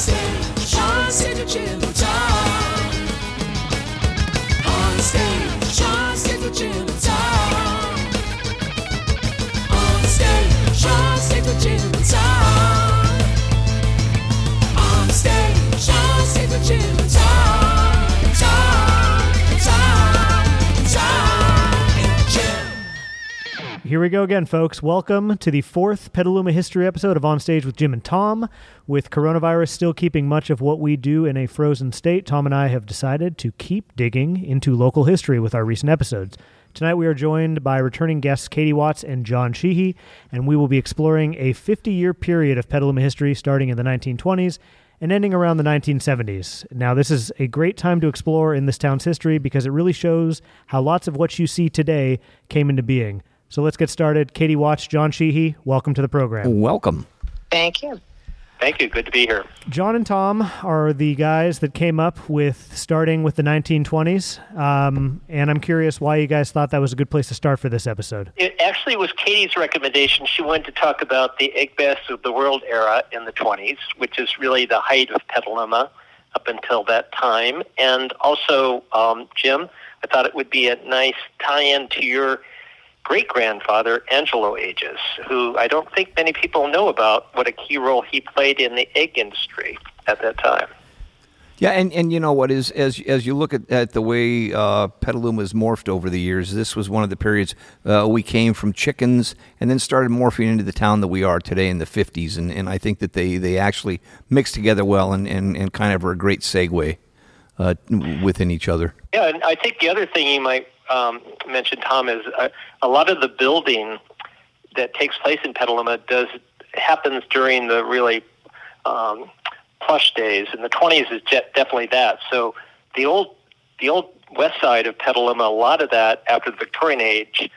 stage, Sean said to Jim Tom. Stage, Sean said to Jim Tom. Stage, Sean said to Jim Tom. Here we go again, folks. Welcome to the fourth Petaluma history episode of On Stage with Jim and Tom. With coronavirus still keeping much of what we do in a frozen state, Tom and I have decided to keep digging into local history with our recent episodes. Tonight we are joined by returning guests Katie Watts and John Sheehy, and we will be exploring a 50 year period of Petaluma history starting in the 1920s and ending around the 1970s. Now, this is a great time to explore in this town's history because it really shows how lots of what you see today came into being. So let's get started. Katie Watts, John Sheehy, welcome to the program. Welcome. Thank you. Thank you. Good to be here. John and Tom are the guys that came up with starting with the 1920s. Um, and I'm curious why you guys thought that was a good place to start for this episode. It actually was Katie's recommendation. She wanted to talk about the egg best of the world era in the 20s, which is really the height of Petaluma up until that time. And also, um, Jim, I thought it would be a nice tie in to your great grandfather, Angelo Agius, who I don't think many people know about what a key role he played in the egg industry at that time. Yeah, and, and you know what is as as you look at, at the way uh, Petaluma has morphed over the years, this was one of the periods uh, we came from chickens and then started morphing into the town that we are today in the fifties, and, and I think that they, they actually mix together well and, and, and kind of are a great segue uh, within each other. Yeah, and I think the other thing you might um, mention, Tom, is uh, a lot of the building that takes place in Petaluma does happens during the really um, plush days, and the 20s is definitely that. So the old the old west side of Petaluma, a lot of that after the Victorian age,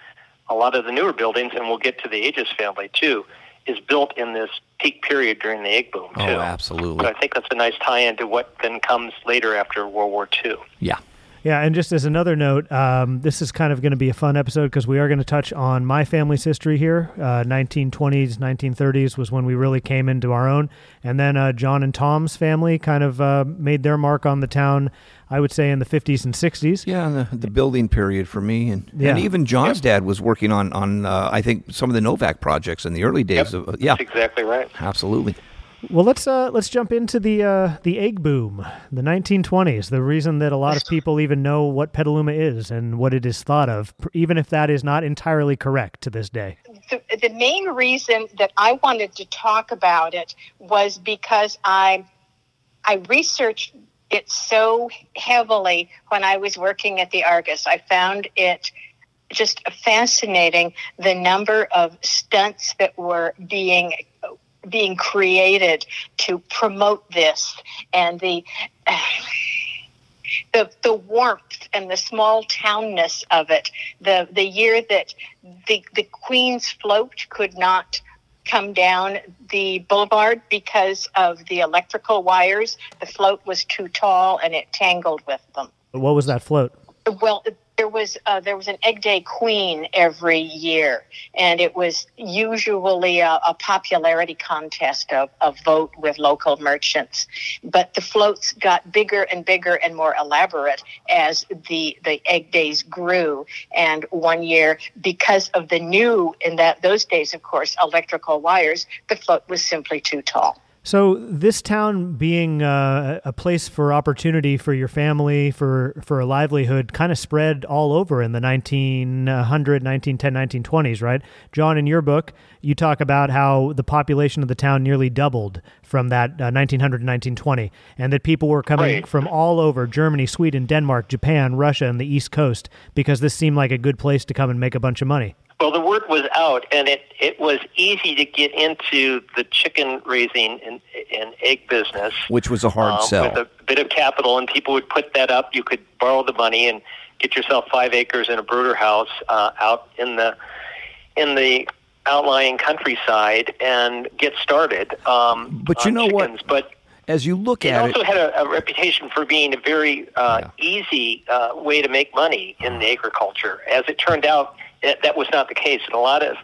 a lot of the newer buildings, and we'll get to the Agius family too, is built in this peak period during the egg boom too. Oh, absolutely. So I think that's a nice tie-in to what then comes later after World War II. Yeah. Yeah, and just as another note, um, this is kind of going to be a fun episode because we are going to touch on my family's history here. Uh, 1920s, 1930s was when we really came into our own. And then uh, John and Tom's family kind of uh, made their mark on the town, I would say, in the 50s and 60s. Yeah, and the, the building period for me, and, Yeah. and even John's dad was working on on uh, I think some of the Novak projects in the early days Yep, of yeah, That's exactly right. absolutely. Well, let's uh, let's jump into the uh, the egg boom, the 1920s. The reason that a lot of people even know what Petaluma is and what it is thought of, even if that is not entirely correct to this day. The, the main reason that I wanted to talk about it was because I I researched it so heavily when I was working at the Argus. I found it just fascinating the number of stunts that were being being created to promote this and the the the warmth and the small townness of it. The the year that the the Queen's float could not come down the boulevard because of the electrical wires. The float was too tall and it tangled with them. What was that float? Well, there was uh, there was an egg day queen every year, and it was usually a, a popularity contest of a vote with local merchants. But the floats got bigger and bigger and more elaborate as the the egg days grew. And one year, because of the new in that those days, of course, electrical wires, the float was simply too tall. So this town being uh, a place for opportunity for your family, for for a livelihood, kind of spread all over in the 1900, 1910, 1920s, right? John, in your book, you talk about how the population of the town nearly doubled from that uh, 1900 to 1920, and that people were coming Right. from all over Germany, Sweden, Denmark, Japan, Russia, and the East Coast because this seemed like a good place to come and make a bunch of money. Well, the word was out, and it, it was easy to get into the chicken raising and, and egg business. Which was a hard um, sell. With a bit of capital, and people would put that up. You could borrow the money and get yourself five acres in a brooder house uh, out in the in the outlying countryside and get started. Um, But you know what? But As you look at it at also it, had a, a reputation for being a very uh, easy uh, way to make money in the agriculture. As it turned out, it, that was not the case. And a lot of,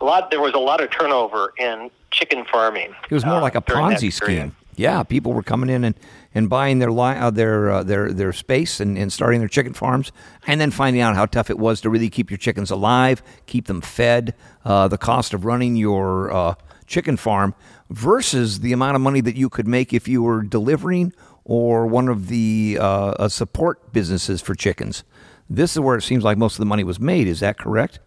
a lot there was a lot of turnover in chicken farming. it was more uh, like a Ponzi scheme. Yeah, people were coming in and, and buying their li- uh, their uh, their their space and, and starting their chicken farms, and then finding out how tough it was to really keep your chickens alive, keep them fed, uh, the cost of running your uh, chicken farm versus the amount of money that you could make if you were delivering or one of the uh, uh, support businesses for chickens. This is where it seems like most of the money was made. Is that correct?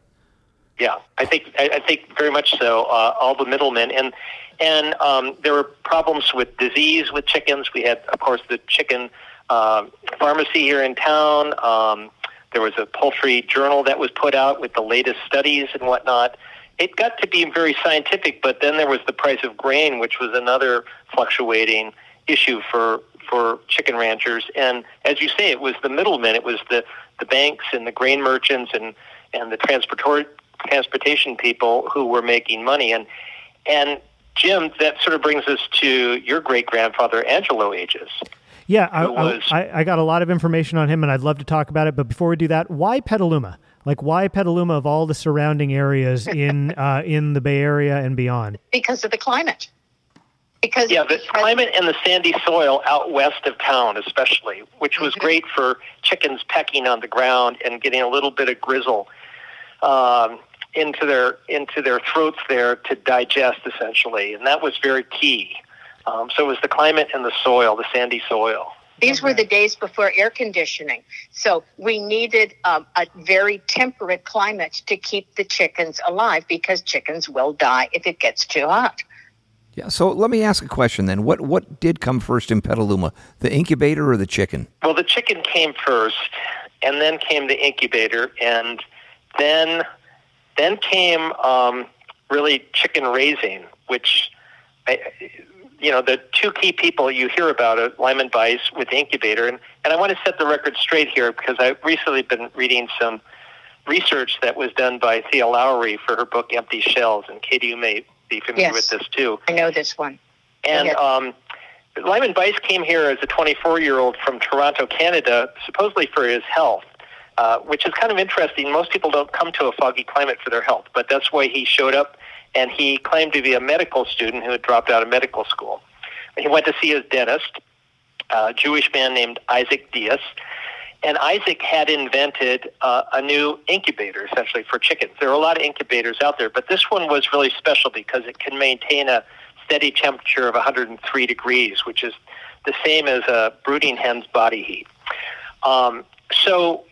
Yeah, I think I, think very much so. Uh, all the middlemen and and um, there were problems with disease with chickens. We had, of course, the chicken uh, pharmacy here in town. Um, there was a poultry journal that was put out with the latest studies and whatnot. It got to be very scientific, but then there was the price of grain, which was another fluctuating issue for for chicken ranchers. And as you say, it was the middlemen. It was the the banks and the grain merchants and and the transportor transportation people who were making money. And and Jim, that sort of brings us to your great grandfather Angelo Agius. Yeah, I, was- I, I got a lot of information on him, and I'd love to talk about it. But before we do that, why Petaluma? Like, why Petaluma of all the surrounding areas in uh, in the Bay Area and beyond? because of the climate. Because Yeah, the climate and the sandy soil out west of town, especially, which was great for chickens pecking on the ground and getting a little bit of grizzle um, into their into their throats there to digest, essentially, and that was very key. Um, so it was the climate and the soil, the sandy soil. These were the days before air conditioning. So we needed um, a very temperate climate to keep the chickens alive because chickens will die if it gets too hot. Yeah. So let me ask a question then. What what did come first in Petaluma, the incubator or the chicken? Well, the chicken came first, and then came the incubator, and then then came um, really chicken raising, which I, you know the two key people you hear about are Lyman Byce with the incubator, and and I want to set the record straight here because I've recently been reading some research that was done by Thea Lowry for her book Empty Shells, and Katie, you may be familiar Yes. with this too. I know this one. And um, Lyman Byce came here as a 24 year old from Toronto, Canada, supposedly for his health, uh, which is kind of interesting. Most people don't come to a foggy climate for their health, but that's why he showed up. And he claimed to be a medical student who had dropped out of medical school. He went to see his dentist, a Jewish man named Isaac Dias. And Isaac had invented uh, a new incubator, essentially, for chickens. There are a lot of incubators out there, but this one was really special because it can maintain a steady temperature of 103 degrees, which is the same as a brooding hen's body heat. Um, so,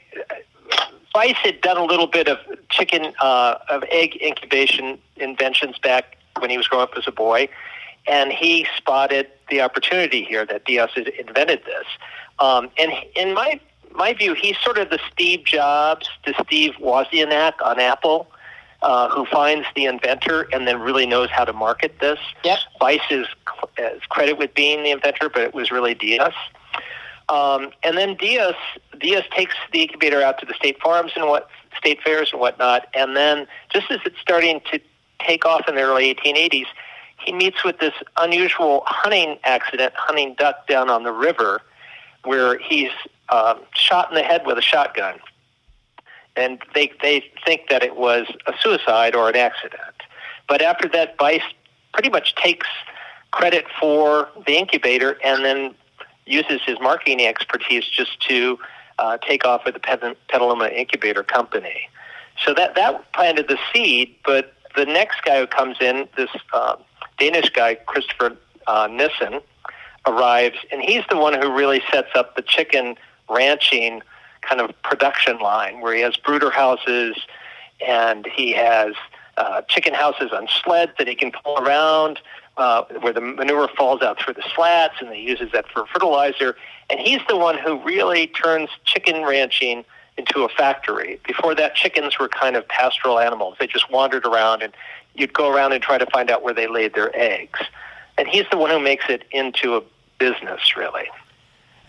Byce had done a little bit of chicken, uh, of egg incubation inventions back when he was growing up as a boy, and he spotted the opportunity here that Dias had invented this. Um, and in my my view, he's sort of the Steve Jobs to Steve Wozniak on Apple, uh, who finds the inventor and then really knows how to market this. Yep. Byce is, is credit with being the inventor, but it was really Dias. Um, and then Dias Dias takes the incubator out to the state farms and what state fairs and whatnot. And then just as it's starting to take off in the early 1880s, he meets with this unusual hunting accident, hunting duck down on the river, where he's um, shot in the head with a shotgun. And they they think that it was a suicide or an accident. But after that, Byce pretty much takes credit for the incubator and then uses his marketing expertise just to uh, take off with the Pet- Petaluma Incubator Company. So that that planted the seed. But the next guy who comes in, this uh, Danish guy, Christopher uh, Nissen, arrives, and he's the one who really sets up the chicken ranching kind of production line, where he has brooder houses and he has uh, chicken houses on sleds that he can pull around, uh, where the manure falls out through the slats, and he uses that for fertilizer. And he's the one who really turns chicken ranching into a factory. Before that, chickens were kind of pastoral animals. They just wandered around, and you'd go around and try to find out where they laid their eggs. And he's the one who makes it into a business, really.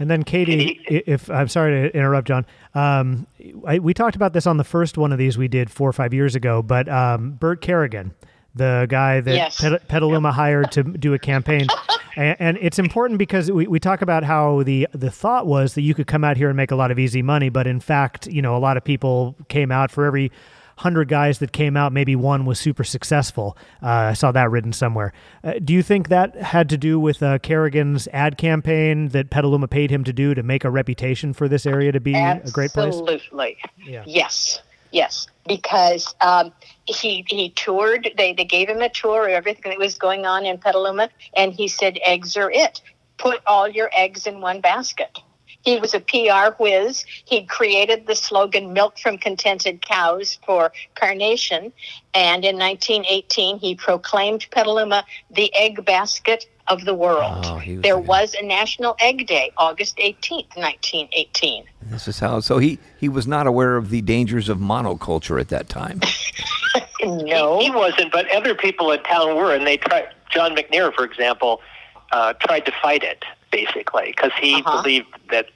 And then Katie, Katie- if I'm sorry to interrupt, John, um, I, we talked about this on the first one of these we did four or five years ago. But um, Bert Kerrigan, the guy that Yes. Pet- Petaluma hired to do a campaign, and, and it's important because we, we talk about how the the thought was that you could come out here and make a lot of easy money, but in fact, you know, a lot of people came out for every hundred guys that came out, maybe one was super successful. Uh, I saw that written somewhere. Uh, do you think that had to do with uh, Kerrigan's ad campaign that Petaluma paid him to do to make a reputation for this area to be a great place? Absolutely. Yeah. Yes. Yes. Because um, he he toured. They they gave him a tour of everything that was going on in Petaluma, and he said, "Eggs are it. Put all your eggs in one basket." He was a PR whiz. He created the slogan "Milk from Contented Cows" for Carnation, and in 1918 he proclaimed Petaluma the egg basket of the world. Oh, was there a good- was a National Egg Day, August 18th, 1918. This is how. So he he was not aware of the dangers of monoculture at that time. No. He wasn't, but other people in town were, and they tried. John McNair, for example, uh, tried to fight it basically because he Uh-huh. believed that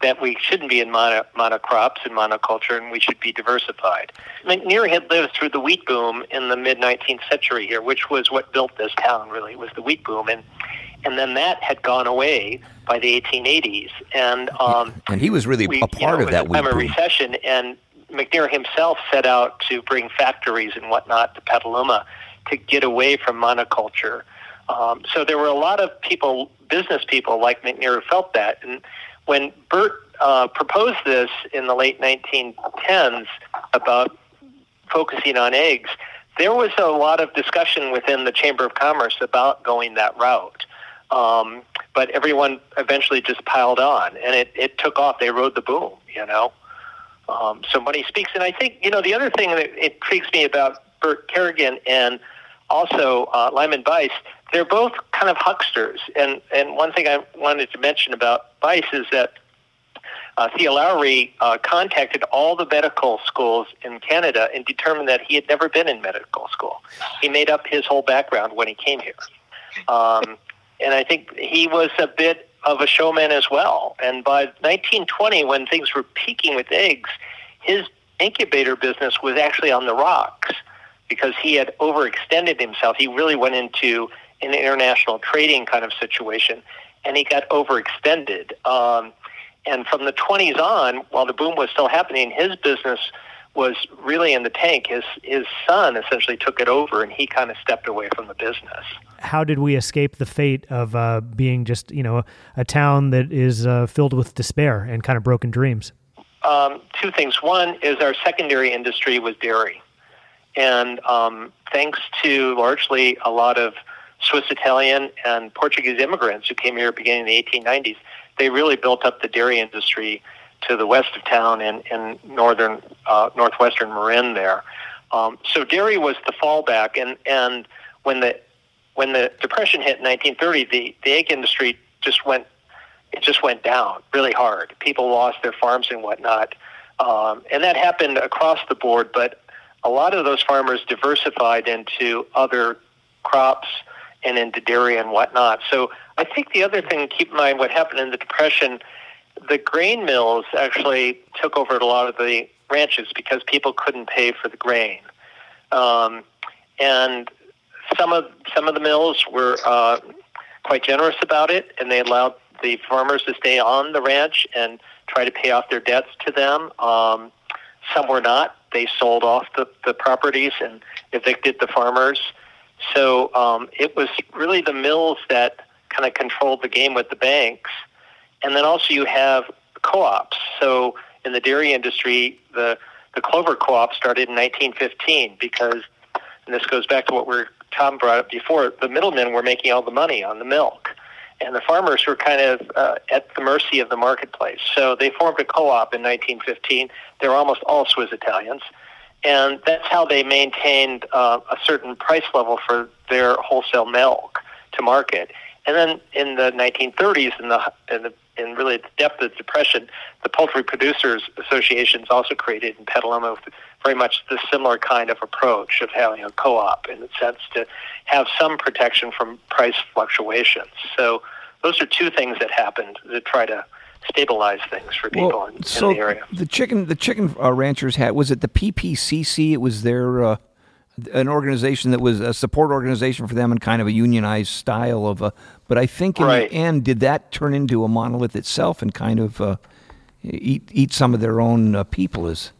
that we shouldn't be in mono, monocrops and monoculture, and we should be diversified. McNair had lived through the wheat boom in the mid 19th century here, which was what built this town. Really, was the wheat boom, and and then that had gone away by the 1880s, and um, And he was really we, a you part know, of that it was a wheat boom. recession, and McNair himself set out to bring factories and whatnot to Petaluma to get away from monoculture. Um, so there were a lot of people, business people like McNair, who felt that. And when Bert uh, proposed this in the late 1910s about focusing on eggs, there was a lot of discussion within the Chamber of Commerce about going that route. Um, but everyone eventually just piled on, and it, it took off. They rode the boom, you know. Um, so money speaks, and I think you know the other thing that intrigues me about Bert Kerrigan and also uh, Lyman Byce, they're both kind of hucksters. And and one thing I wanted to mention about Byce is that uh, Thea Lowry uh, contacted all the medical schools in Canada and determined that he had never been in medical school. He made up his whole background when he came here. Um, and I think he was a bit of a showman as well. And by 1920, when things were peaking with eggs, his incubator business was actually on the rocks because he had overextended himself. He really went into an international trading kind of situation, and he got overextended. Um, and from the 20s on, while the boom was still happening, his business was really in the tank. His his son essentially took it over, and he kind of stepped away from the business. How did we escape the fate of uh, being just you know a, a town that is uh, filled with despair and kind of broken dreams? um, two things. One is our secondary industry was dairy. And um, thanks to largely a lot of Swiss Italian and Portuguese immigrants who came here beginning in the 1890s, they really built up the dairy industry to the west of town and in northern, uh, northwestern Marin there. Um, so dairy was the fallback. And, and when the when the depression hit in 1930, the, the egg industry just went it just went down really hard. People lost their farms and whatnot, um, and that happened across the board. But a lot of those farmers diversified into other crops and into dairy and whatnot. So I think the other thing to keep in mind what happened in the depression, the grain mills actually took over a lot of the ranches because people couldn't pay for the grain, um, and some of some of the mills were uh, quite generous about it, and they allowed the farmers to stay on the ranch and try to pay off their debts to them. Um, some were not. They sold off the, the properties and evicted the farmers. So um, it was really the mills that kind of controlled the game with the banks. And then also you have co-ops. So in the dairy industry, the, the Clover Co-op started in 1915 because, and this goes back to what we're, Tom brought up before, the middlemen were making all the money on the milk and the farmers were kind of uh, at the mercy of the marketplace. So they formed a co-op in 1915. They were almost all Swiss Italians, and that's how they maintained uh, a certain price level for their wholesale milk to market. And then in the 1930s, in the in the in really the depth of the depression, the poultry producers associations also created in Petaluma very much the similar kind of approach of having a co-op in the sense to have some protection from price fluctuations. So those are two things that happened to try to stabilize things for people in, so in the area. the chicken the chicken uh, ranchers had was it the PPCC? It was their uh, an organization that was a support organization for them in kind of a unionized style of a. But I think in Right. the end, did that turn into a monolith itself and kind of uh, eat eat some of their own uh, people? Is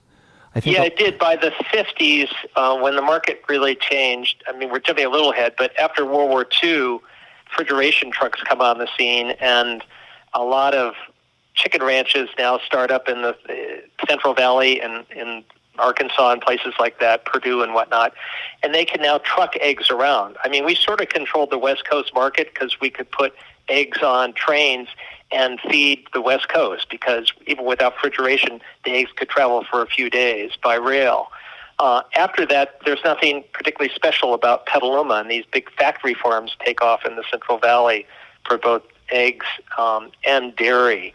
I think Yeah, it did. By the 50s, uh, when the market really changed, I mean, we're jumping a little ahead, but after World War II, refrigeration trucks come on the scene, and a lot of chicken ranches now start up in the uh, Central Valley and in Arkansas and places like that, Perdue and whatnot, and they can now truck eggs around. I mean, we sort of controlled the West Coast market because we could put eggs on trains and feed the West Coast because even without refrigeration, the eggs could travel for a few days by rail. Uh, after that, there's nothing particularly special about Petaluma, and these big factory farms take off in the Central Valley for both eggs um, and dairy.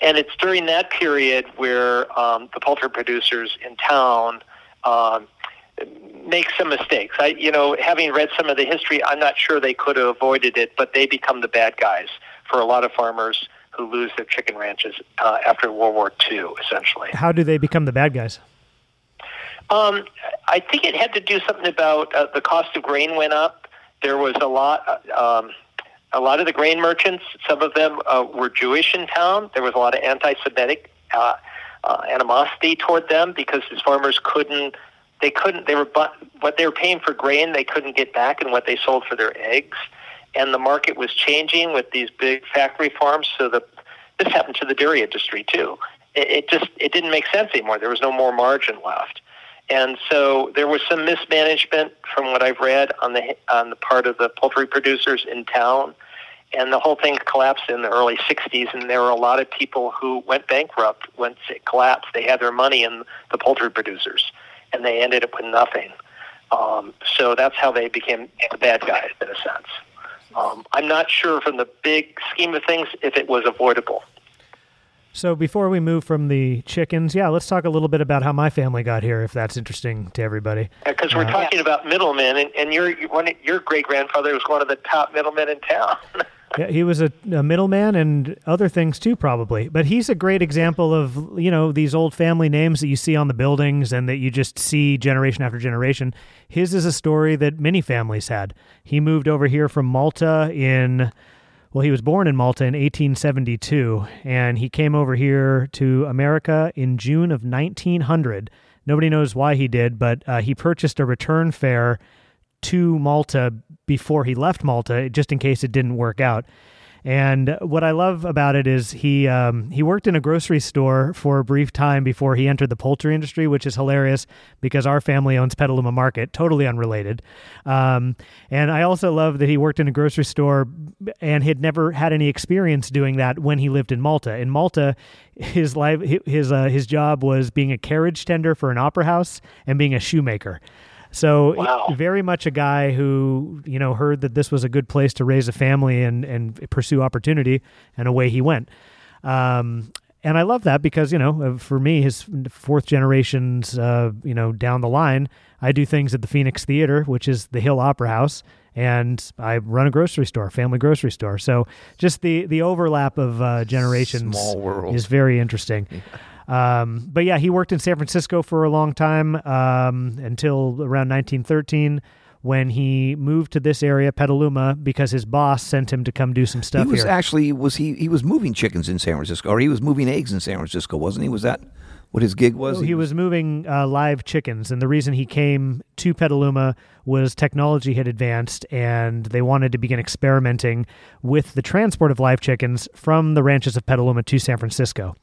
And it's during that period where um, the poultry producers in town um, make some mistakes. I, you know, having read some of the history, I'm not sure they could have avoided it, but they become the bad guys for a lot of farmers who lose their chicken ranches uh, after World War II, essentially. How do they become the bad guys? Um, I think it had to do something about uh, the cost of grain went up. There was a lot, uh, um, a lot of the grain merchants. Some of them uh, were Jewish in town. There was a lot of anti-Semitic uh, uh, animosity toward them because these farmers couldn't. They couldn't. They were bu- what they were paying for grain. They couldn't get back in what they sold for their eggs, and the market was changing with these big factory farms. So the this happened to the dairy industry too. It, it just it didn't make sense anymore. There was no more margin left. And so there was some mismanagement from what I've read on the on the part of the poultry producers in town, and the whole thing collapsed in the early '60s. And there were a lot of people who went bankrupt once it collapsed. They had their money in the poultry producers, and they ended up with nothing. Um, so that's how they became the bad guys in a sense. Um, I'm not sure from the big scheme of things if it was avoidable. So before we move from the chickens, yeah, let's talk a little bit about how my family got here, if that's interesting to everybody. Because we're Uh, talking about middlemen, and, and your one, your great grandfather was one of the top middlemen in town. Yeah, he was a, a middleman and other things too, probably. But he's a great example of you know these old family names that you see on the buildings and that you just see generation after generation. His is a story that many families had. He moved over here from Malta in well, he was born in Malta in 1872, and he came over here to America in June of 1900. Nobody knows why he did, but uh, he purchased a return fare to Malta before he left Malta, just in case it didn't work out. And what I love about it is he um, he worked in a grocery store for a brief time before he entered the poultry industry, which is hilarious because our family owns Petaluma Market, totally unrelated. Um, and I also love that he worked in a grocery store and had never had any experience doing that when he lived in Malta. In Malta, his life his uh, his job was being a carriage tender for an opera house and being a shoemaker. So Wow. very much a guy who you know heard that this was a good place to raise a family and and pursue opportunity, and away he went. Um, and I love that because you know uh, for me, his fourth generations, uh, you know, down the line, I do things at the Phoenix Theater, which is the Hill Opera House, and I run a grocery store, family grocery store. So just the the overlap of uh, generations is very interesting. Um, but yeah, he worked in San Francisco for a long time um, until around 1913 when he moved to this area, Petaluma, because his boss sent him to come do some stuff. He was here. actually was he he was moving chickens in San Francisco, or he was moving eggs in San Francisco, wasn't he? Was that what his gig was? So he was moving uh, live chickens, and the reason he came to Petaluma was technology had advanced, and they wanted to begin experimenting with the transport of live chickens from the ranches of Petaluma to San Francisco.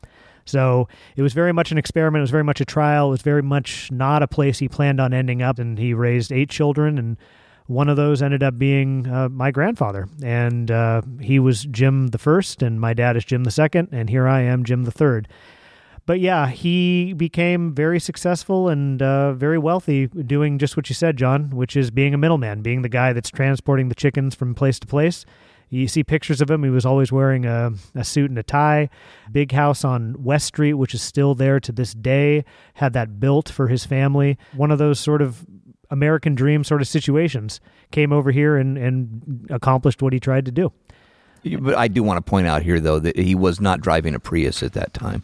So it was very much an experiment. It was very much a trial. It was very much not a place he planned on ending up. And he raised eight children, and one of those ended up being uh, my grandfather. And uh, he was Jim the first, and my dad is Jim the second, and here I am, Jim the third but yeah, he became very successful and uh, very wealthy doing just what you said, John, which is being a middleman, being the guy that's transporting the chickens from place to place. You see pictures of him. He was always wearing a, a suit and a tie. Big house on West Street, which is still there to this day, had that built for his family. One of those sort of American dream sort of situations. Came over here and, and accomplished what he tried to do. But I do want to point out here, though, that he was not driving a Prius at that time.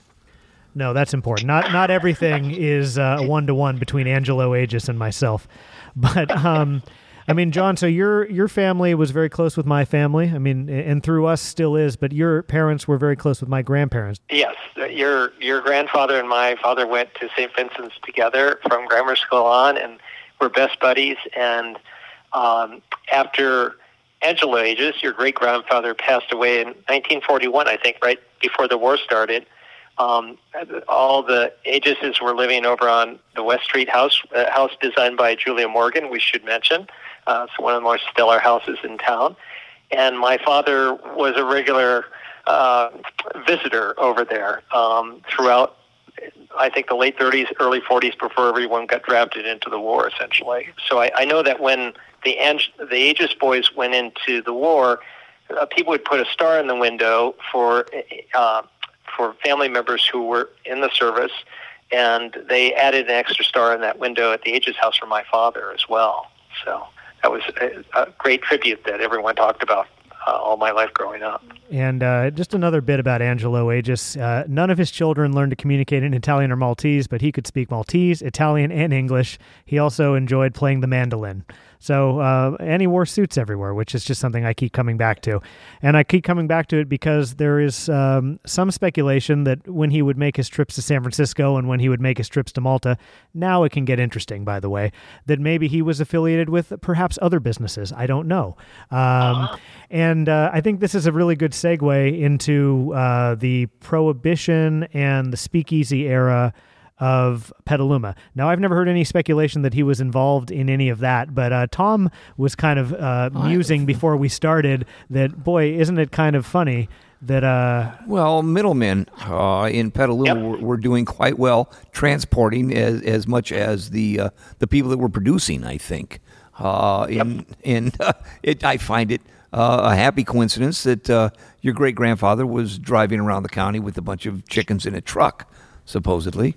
No, that's important. Not not everything is a one to one between Angelo Agius and myself, but um, I mean, John, so your your family was very close with my family. I mean, and through us still is, but your parents were very close with my grandparents. Yes, your your grandfather and my father went to St. Vincent's together from grammar school on, and were best buddies. And um, after Angelo Agius, your great grandfather passed away in 1941, I think, right before the war started. Um, all the Agiuses were living over on the West Street house, a house designed by Julia Morgan. We should mention uh, it's one of the more stellar houses in town. And my father was a regular uh, visitor over there um, throughout I think the late 30s, early 40s, before everyone got drafted into the war, essentially. So I, I know that when the Ang- the Agius boys went into the war, uh, people would put a star in the window for uh, for family members who were in the service, and they added an extra star in that window at the Agius house for my father as well. So that was a, a great tribute that everyone talked about uh, all my life growing up. And uh, just another bit about Angelo Agius. Uh, none of his children learned to communicate in Italian or Maltese, but he could speak Maltese, Italian, and English. He also enjoyed playing the mandolin. So, uh, and he wore suits everywhere, which is just something I keep coming back to. And I keep coming back to it because there is um, some speculation that when he would make his trips to San Francisco and when he would make his trips to Malta, now it can get interesting, by the way, that maybe he was affiliated with perhaps other businesses. I don't know. Um, and uh, I think this is a really good segue into uh, the prohibition and the speakeasy era of Petaluma. Now, I've never heard any speculation that he was involved in any of that, but uh, Tom was kind of uh, musing before we started that, boy, isn't it kind of funny that. Uh, Well, middlemen uh, in Petaluma Yep. were, were doing quite well, transporting as, as much as the uh, the people that were producing. I think, uh, in, and uh, it, I find it uh, a happy coincidence that uh, your great grandfather was driving around the county with a bunch of chickens in a truck, supposedly.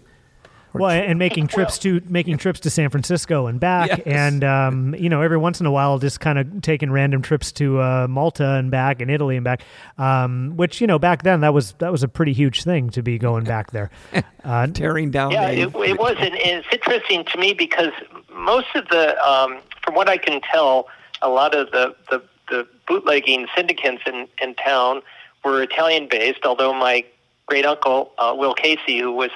Well, and making trips to making trips to San Francisco and back, Yes. and um, you know, every once in a while, just kind of taking random trips to uh, Malta and back, and Italy and back. Um, which you know, back then that was that was a pretty huge thing to be going back there. Uh, Tearing down. Yeah, the- it, it was, and it's interesting to me because most of the, um, from what I can tell, a lot of the the, the bootlegging syndicates in, in town were Italian based. Although my great uncle uh, Will Casey, who was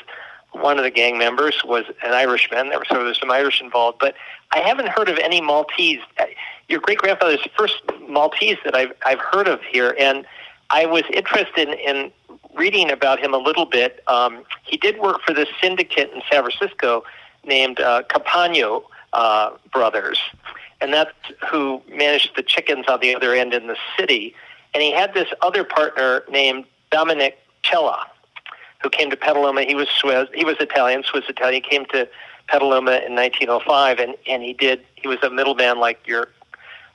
one of the gang members, was an Irishman. There so there's some Irish involved, but I haven't heard of any Maltese. Uh, Your great grandfather's the first Maltese that I've I've heard of here, and I was interested in, in reading about him a little bit. Um, he did work for this syndicate in San Francisco named uh, Campagno uh, Brothers, and that's who managed the chickens on the other end in the city. And he had this other partner named Dominic Cella, who came to Petaluma. He was Swiss. He was Italian, Swiss Italian. He came to Petaluma in 1905, and and he did. He was a middleman like your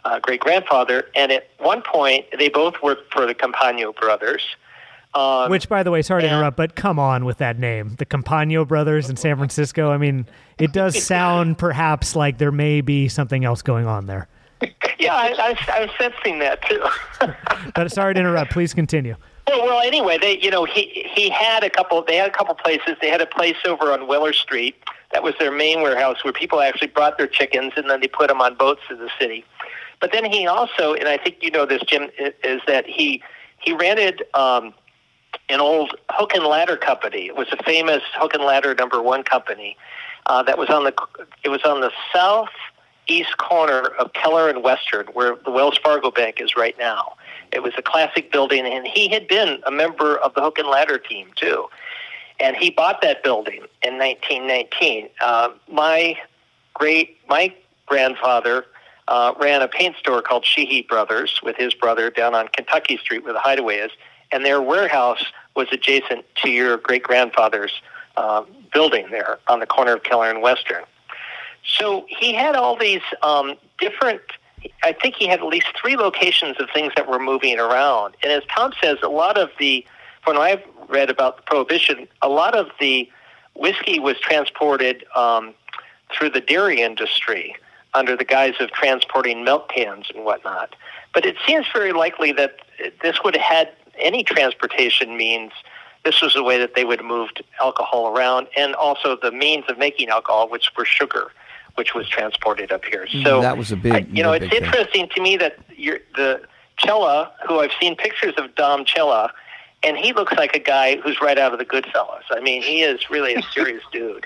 uh, great grandfather. And at one point, they both worked for the Campagno brothers. Um, Which, by the way, sorry to interrupt, but come on with that name, the Campagno brothers in San Francisco. I mean, it does sound perhaps like there may be something else going on there. yeah, I, I, I'm sensing that too. But sorry to interrupt. Please continue. Well, well, anyway, they, you know, he he had a couple. They had a couple places. They had a place over on Weller Street that was their main warehouse, where people actually brought their chickens and then they put them on boats to the city. But then he also, and I think you know this, Jim, is that he he rented um, an old hook and ladder company. It was a famous hook and ladder number one company uh, that was on the it was on the south east corner of Keller and Western, where the Wells Fargo Bank is right now. It was a classic building, and he had been a member of the hook and ladder team too. And he bought that building in 1919. Uh, my great my grandfather uh, ran a paint store called Sheehy Brothers with his brother down on Kentucky Street, where the Hideaway is, and their warehouse was adjacent to your great grandfather's uh, building there on the corner of Keller and Western. So he had all these um, different. I think he had at least three locations of things that were moving around. And as Tom says, a lot of the, when I've read about the prohibition, a lot of the whiskey was transported um, through the dairy industry under the guise of transporting milk cans and whatnot. But it seems very likely that this would have had any transportation means. This was the way that they would have moved alcohol around, and also the means of making alcohol, which were sugar, which was transported up here. Hmm, so that was a big- I- you know, it's thing. interesting to me that you're, the Cella, who I've seen pictures of Dom Cella, and he looks like a guy who's right out of the Goodfellas. I mean, he is really a serious dude.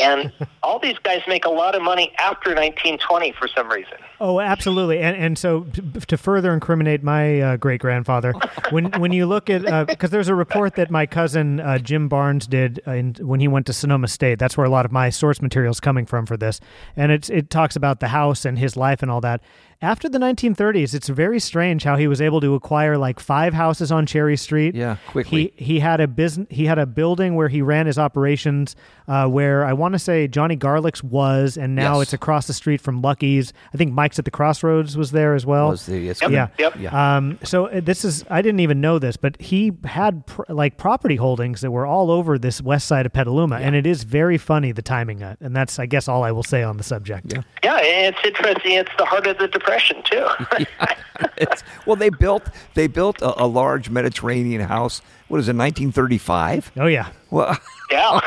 And all these guys make a lot of money after 1920 for some reason. Oh, absolutely. And and so to further incriminate my uh, great grandfather, when when you look at because there's a report that my cousin uh, Jim Barnes did uh, in, when he went to Sonoma State. That's where a lot of my source material is coming from for this, and it's it talks about the house and his life and all that. After the 1930s, it's very strange how he was able to acquire like five houses on Cherry Street. Yeah, quickly. He he had a business. He had a building where he ran his operations. Uh, where I want to say Johnny Garlic's was, and now Yes. it's across the street from Lucky's. I think Mike's at the Crossroads was there as well. Was the yes, Yep. yeah. Yep. Yeah. Um, so uh, this is I didn't even know this, but he had pr- like property holdings that were all over this west side of Petaluma, and it is very funny the timing, and that's I guess all I will say on the subject. Yeah. Yeah, it's interesting. It's the heart of the Depression, too. It's- well, they built they built a, a large Mediterranean house. What is it, 1935? Oh yeah. Well, yeah.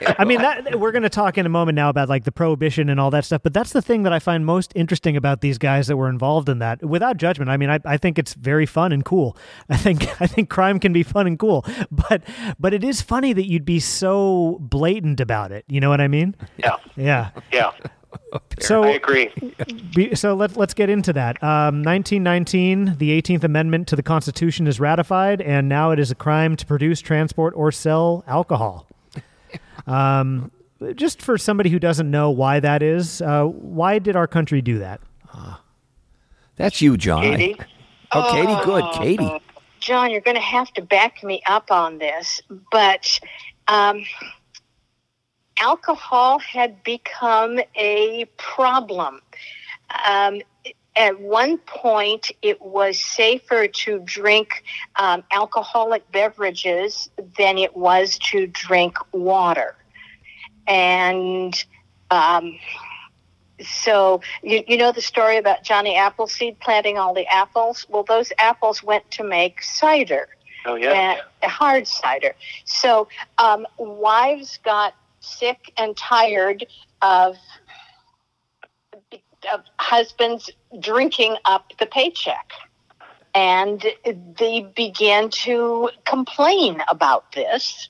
I mean, that we're going to talk in a moment now about like the prohibition and all that stuff. But that's the thing that I find most interesting about these guys that were involved in that. Without judgment, I mean, I, I think it's very fun and cool. I think I think crime can be fun and cool, but but it is funny that you'd be so blatant about it. You know what I mean? Yeah. Yeah. Yeah. So I agree. Be, so let, let's get into that. Um, 1919, the 18th Amendment to the Constitution is ratified, and now it is a crime to produce, transport, or sell alcohol. Um, just for somebody who doesn't know why that is, uh, why did our country do that? that's you, John. Katie? Oh, Katie, good. Katie. John, you're going to have to back me up on this, but um, alcohol had become a problem. Um, at one point, it was safer to drink um, alcoholic beverages than it was to drink water. And um, so, you, you know the story about Johnny Appleseed planting all the apples? Well, those apples went to make cider Oh, yeah. and hard cider. So um, wives got sick and tired of, of husbands drinking up the paycheck. And they began to complain about this.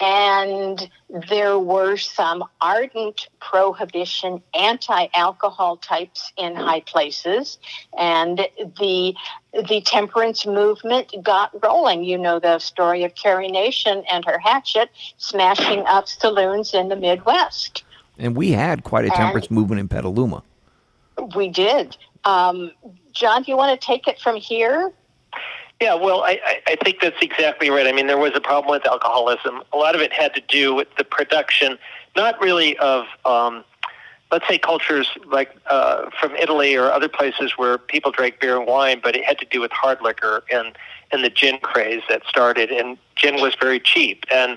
And there were some ardent prohibition, anti alcohol types in high places. And the the temperance movement got rolling. You know the story of Carrie Nation and her hatchet smashing up saloons in the Midwest. And we had quite a temperance movement in Petaluma. We did. Um, John, do you want to take it from here? Yeah, well, I, I- think that's exactly right. I mean, there was a problem with alcoholism. A lot of it had to do with the production, not really of, um, let's say, cultures like uh, from Italy or other places where people drank beer and wine, but it had to do with hard liquor and, and the gin craze that started. And gin was very cheap. And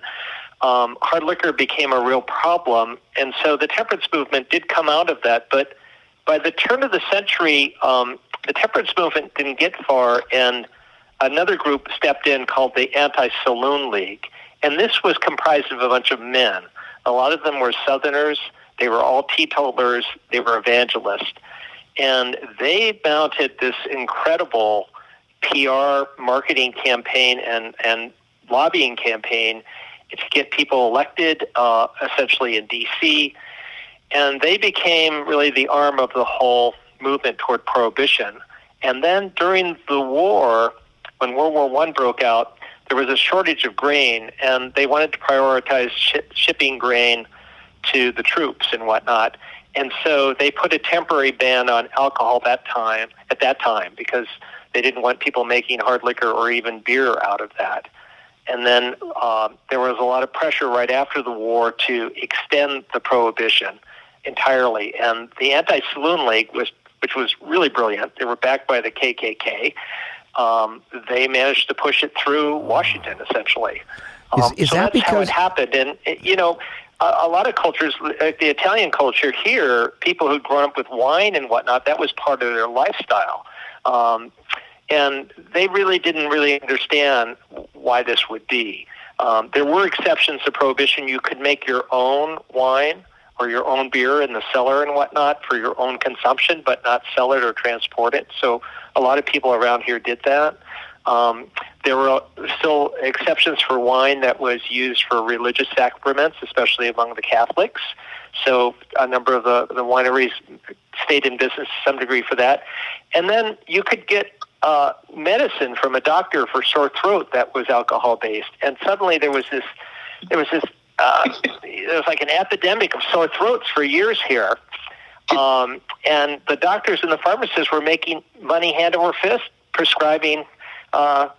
um, hard liquor became a real problem. And so the temperance movement did come out of that. But by the turn of the century, um, the temperance movement didn't get far, and another group stepped in called the Anti-Saloon League, and this was comprised of a bunch of men. A lot of them were Southerners. They were all teetotalers. They were evangelists, and they mounted this incredible PR marketing campaign and and lobbying campaign to get people elected, uh, essentially in D.C and they became really the arm of the whole movement toward prohibition. And then during the war, when World War One broke out, there was a shortage of grain, and they wanted to prioritize shi shipping grain to the troops and whatnot. And so they put a temporary ban on alcohol that time at that time because they didn't want people making hard liquor or even beer out of that. And then um, there was a lot of pressure right after the war to extend the prohibition entirely. And the Anti-Saloon League was, which was really brilliant. They were backed by the KKK. Um, they managed to push it through Washington, essentially. Is- Um, is so that that's how because- it happened? And uh, you know, a, a lot of cultures, like the Italian culture here, people who'd grown up with wine and whatnot, that was part of their lifestyle. Um, and they really didn't really understand why this would be. Um, there were exceptions to prohibition. You could make your own wine or your own beer in the cellar and whatnot for your own consumption, but not sell it or transport it. So a lot of people around here did that. Um, there were still exceptions for wine that was used for religious sacraments, especially among the Catholics. So a number of the, the wineries stayed in business to some degree for that. And then you could get uh, medicine from a doctor for sore throat that was alcohol based. And suddenly there was this, there was this, uh, there was like an epidemic of sore throats for years here. Um, and the doctors and the pharmacists were making money hand over fist prescribing uh,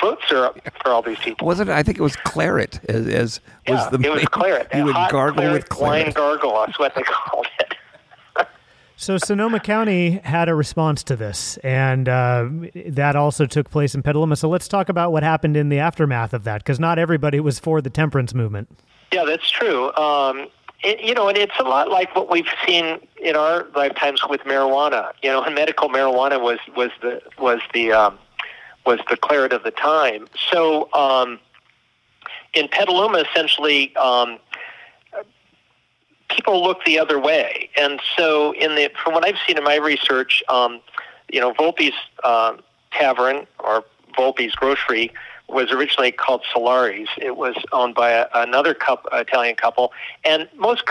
throat syrup for all these people. Was it? I think it was claret. As, as Yeah, was the it was main- claret. You would gargle claret with claret. Wine gargle, that's what they called it. So Sonoma County had a response to this, and uh, that also took place in Petaluma. So let's talk about what happened in the aftermath of that, because not everybody was for the temperance movement. Yeah, that's true. Um, it, you know, and it's a lot like what we've seen in our lifetimes with marijuana. You know, and medical marijuana was was the was the um, was the claret of the time. So um, in Petaluma, essentially, um, people look the other way, and so in the from what I've seen in my research, um, you know, Volpe's uh, Tavern or Volpe's Grocery was originally called Solari's. It was owned by a, another coup Italian couple, and most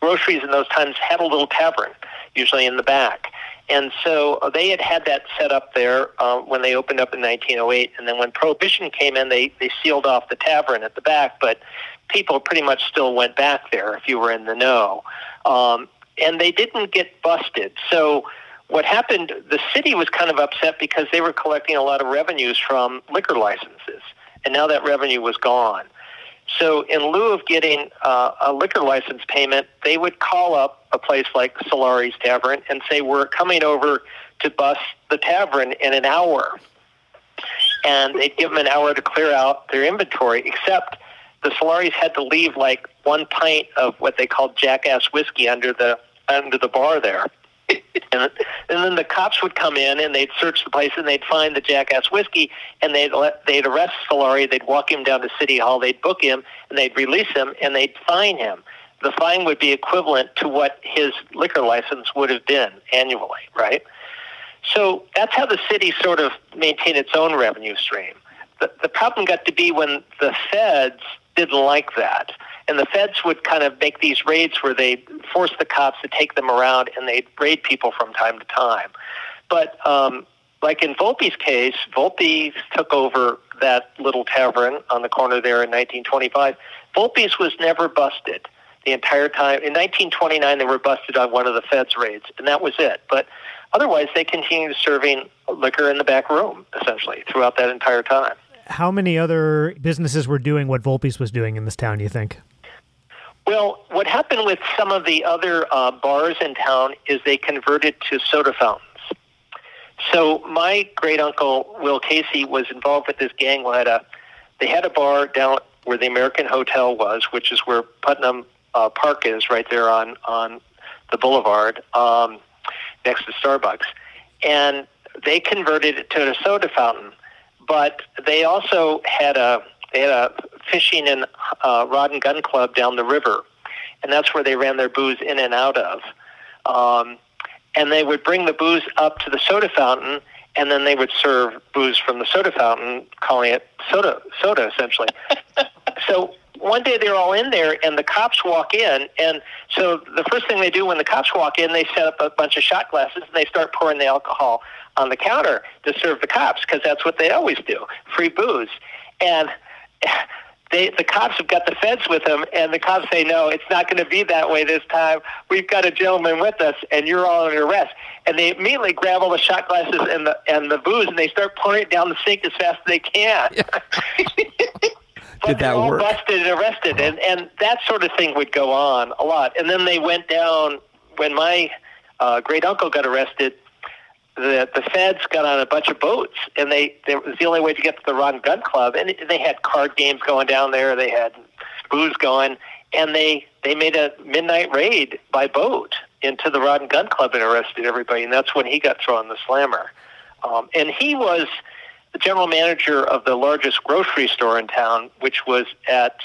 groceries in those times had a little tavern, usually in the back. And so uh, they had had that set up there uh, when they opened up in 1908. And then when Prohibition came in, they, they sealed off the tavern at the back, but people pretty much still went back there if you were in the know. Um, and they didn't get busted. So what happened, the city was kind of upset because they were collecting a lot of revenues from liquor licenses. And now that revenue was gone. So, in lieu of getting uh, a liquor license payment, they would call up a place like Solari's Tavern and say, We're coming over to bust the tavern in an hour. And they'd give them an hour to clear out their inventory, except the Solari's had to leave like one pint of what they called jackass whiskey under the under the bar there. And, and then the cops would come in and they'd search the place and they'd find the jackass whiskey and they'd let, they'd arrest Solari, they'd walk him down to City Hall, they'd book him and they'd release him and they'd fine him. The fine would be equivalent to what his liquor license would have been annually, right? So that's how the city sort of maintained its own revenue stream. The, the problem got to be when the feds didn't like that. And the feds would kind of make these raids where they force the cops to take them around and they'd raid people from time to time. But um, like in Volpe's case, Volpe took over that little tavern on the corner there in 1925. Volpe's was never busted the entire time. In 1929, they were busted on one of the feds raids, and that was it. But otherwise, they continued serving liquor in the back room, essentially, throughout that entire time. How many other businesses were doing what Volpe's was doing in this town, you think? Well, what happened with some of the other uh, bars in town is they converted to soda fountains. So my great uncle Will Casey was involved with this gang. Who had a, they had a bar down where the American Hotel was, which is where Putnam uh, Park is, right there on on the boulevard, um, next to Starbucks, and they converted it to a soda fountain. But they also had a they had a fishing and uh, rod and gun club down the river, and that's where they ran their booze in and out of. Um, and they would bring the booze up to the soda fountain, and then they would serve booze from the soda fountain, calling it soda soda essentially. so one day they're all in there, and the cops walk in, and so the first thing they do when the cops walk in, they set up a bunch of shot glasses and they start pouring the alcohol on the counter to serve the cops because that's what they always do, free booze, and. They, the cops have got the feds with them, and the cops say, "No, it's not going to be that way this time. We've got a gentleman with us, and you're all under arrest." And they immediately grab all the shot glasses and the and the booze, and they start pouring it down the sink as fast as they can. but Did that they're all work? busted and arrested, and and that sort of thing would go on a lot. And then they went down when my uh, great uncle got arrested. The the feds got on a bunch of boats, and they it was the only way to get to the Rod and Gun Club, and they had card games going down there. They had booze going, and they they made a midnight raid by boat into the Rod and Gun Club and arrested everybody, and that's when he got thrown the slammer. Um, and he was the general manager of the largest grocery store in town, which was at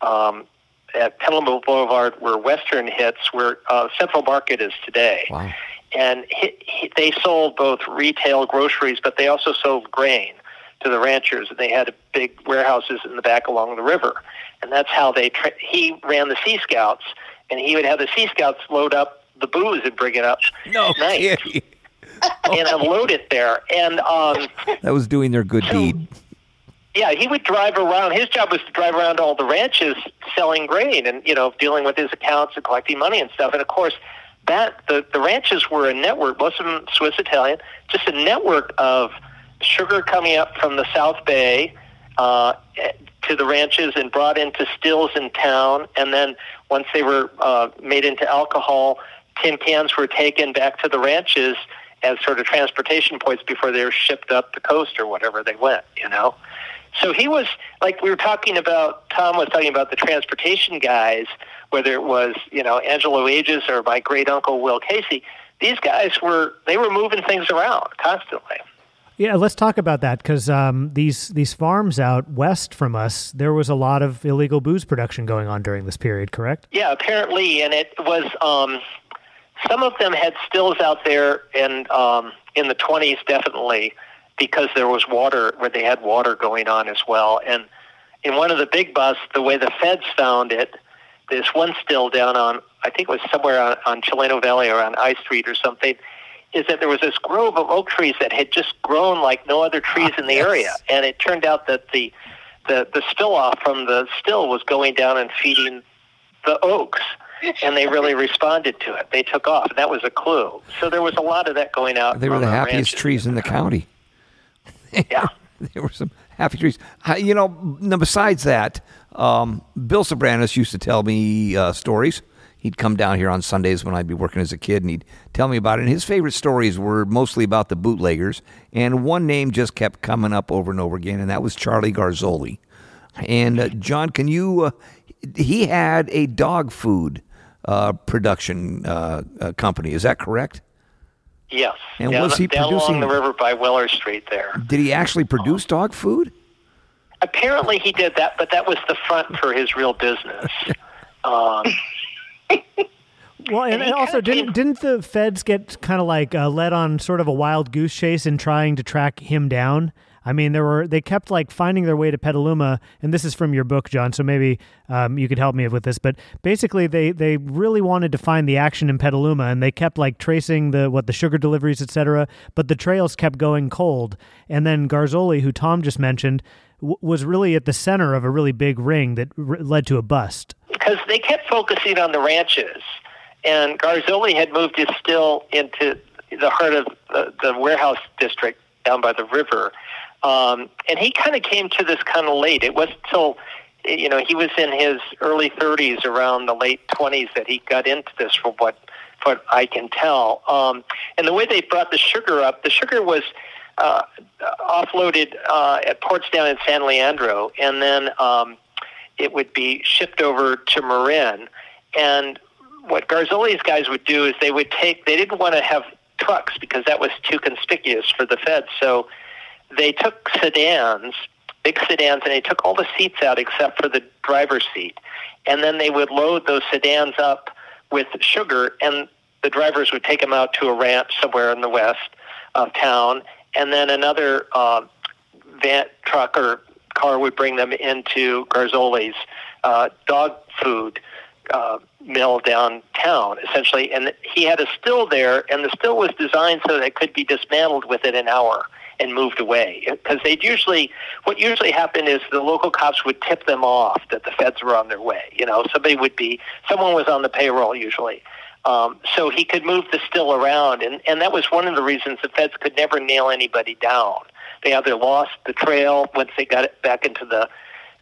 um, at Petaluma Boulevard, where Western hits, where uh, Central Market is today. Wow. And he, he, they sold both retail groceries, but they also sold grain to the ranchers. And they had big warehouses in the back along the river, and that's how they. Tra- he ran the Sea Scouts, and he would have the Sea Scouts load up the booze and bring it up No at night kidding. and unload it there. And um, That was doing their good deed. yeah, he would drive around. His job was to drive around all the ranches selling grain and you know dealing with his accounts and collecting money and stuff. And of course, that the the ranches were a network. Most of them Swiss Italian, just a network of sugar coming up from the South Bay uh, to the ranches and brought into stills in town. And then once they were uh, made into alcohol, tin cans were taken back to the ranches as sort of transportation points before they were shipped up the coast or whatever they went. You know. So he was like we were talking about. Tom was talking about the transportation guys, whether it was you know Angelo Agius or my great uncle Will Casey. These guys were they were moving things around constantly. Yeah, let's talk about that because um, these these farms out west from us, there was a lot of illegal booze production going on during this period. Correct? Yeah, apparently, and it was um, some of them had stills out there, and um, in the twenties, definitely because there was water where they had water going on as well. And in one of the big busts, the way the feds found it, this one still down on I think it was somewhere on, on Chileno Valley or on I Street or something. Is that there was this grove of oak trees that had just grown like no other trees in the yes. area, and it turned out that the the the spill off from the still was going down and feeding the oaks and they really responded to it. They took off. And that was a clue. So there was a lot of that going out. They were the happiest ranches. trees in the county. Yeah. there were some happy trees. You know, now besides that, um, Bill Soberanes used to tell me uh, stories. He'd come down here on Sundays when I'd be working as a kid, and he'd tell me about it. And his favorite stories were mostly about the bootleggers, and one name just kept coming up over and over again, and that was Charlie Garzoli. And uh, John, can you? Uh, he had a dog food uh, production uh, uh, company. Is that correct? Yes. And down, was he down producing- along the river by Weller Street there? Did he actually produce dog food? Apparently he did that, but that was the front for his real business. Um, Well, and, And also didn't didn't the feds get kind of like uh, led on sort of a wild goose chase in trying to track him down? I mean, there were they kept like finding their way to Petaluma, and this is from your book, John. So maybe um, you could help me with this. But basically, they they really wanted to find the action in Petaluma, and they kept like tracing the what the sugar deliveries, etc. But the trails kept going cold, and then Garzoli, who Tom just mentioned, w- was really at the center of a really big ring that r- led to a bust. because they kept focusing on the ranches, and Garzoli had moved his still into the heart of the, the warehouse district down by the river, um, and he kind of came to this kind of late. It wasn't till you know he was in his early 30s, around the late 20s, that he got into this. From what what I can tell, um, and the way they brought the sugar up, the sugar was uh, offloaded uh, at ports down in San Leandro, and then. Um, it would be shipped over to Marin. And what Garzoli's guys would do is they would take, they didn't want to have trucks because that was too conspicuous for the feds. So they took sedans, big sedans, and they took all the seats out except for the driver's seat. And then they would load those sedans up with sugar, and the drivers would take them out to a ranch somewhere in the west of town. And then another uh, van truck or car would bring them into Garzoli's uh, dog food uh, mill downtown, essentially. And he had a still there, and the still was designed so that it could be dismantled within an hour and moved away. Because they'd usually, what usually happened is the local cops would tip them off that the feds were on their way. You know, somebody would be, someone was on the payroll usually. Um, so he could move the still around, and, and that was one of the reasons the feds could never nail anybody down. They either lost the trail once they got it back into the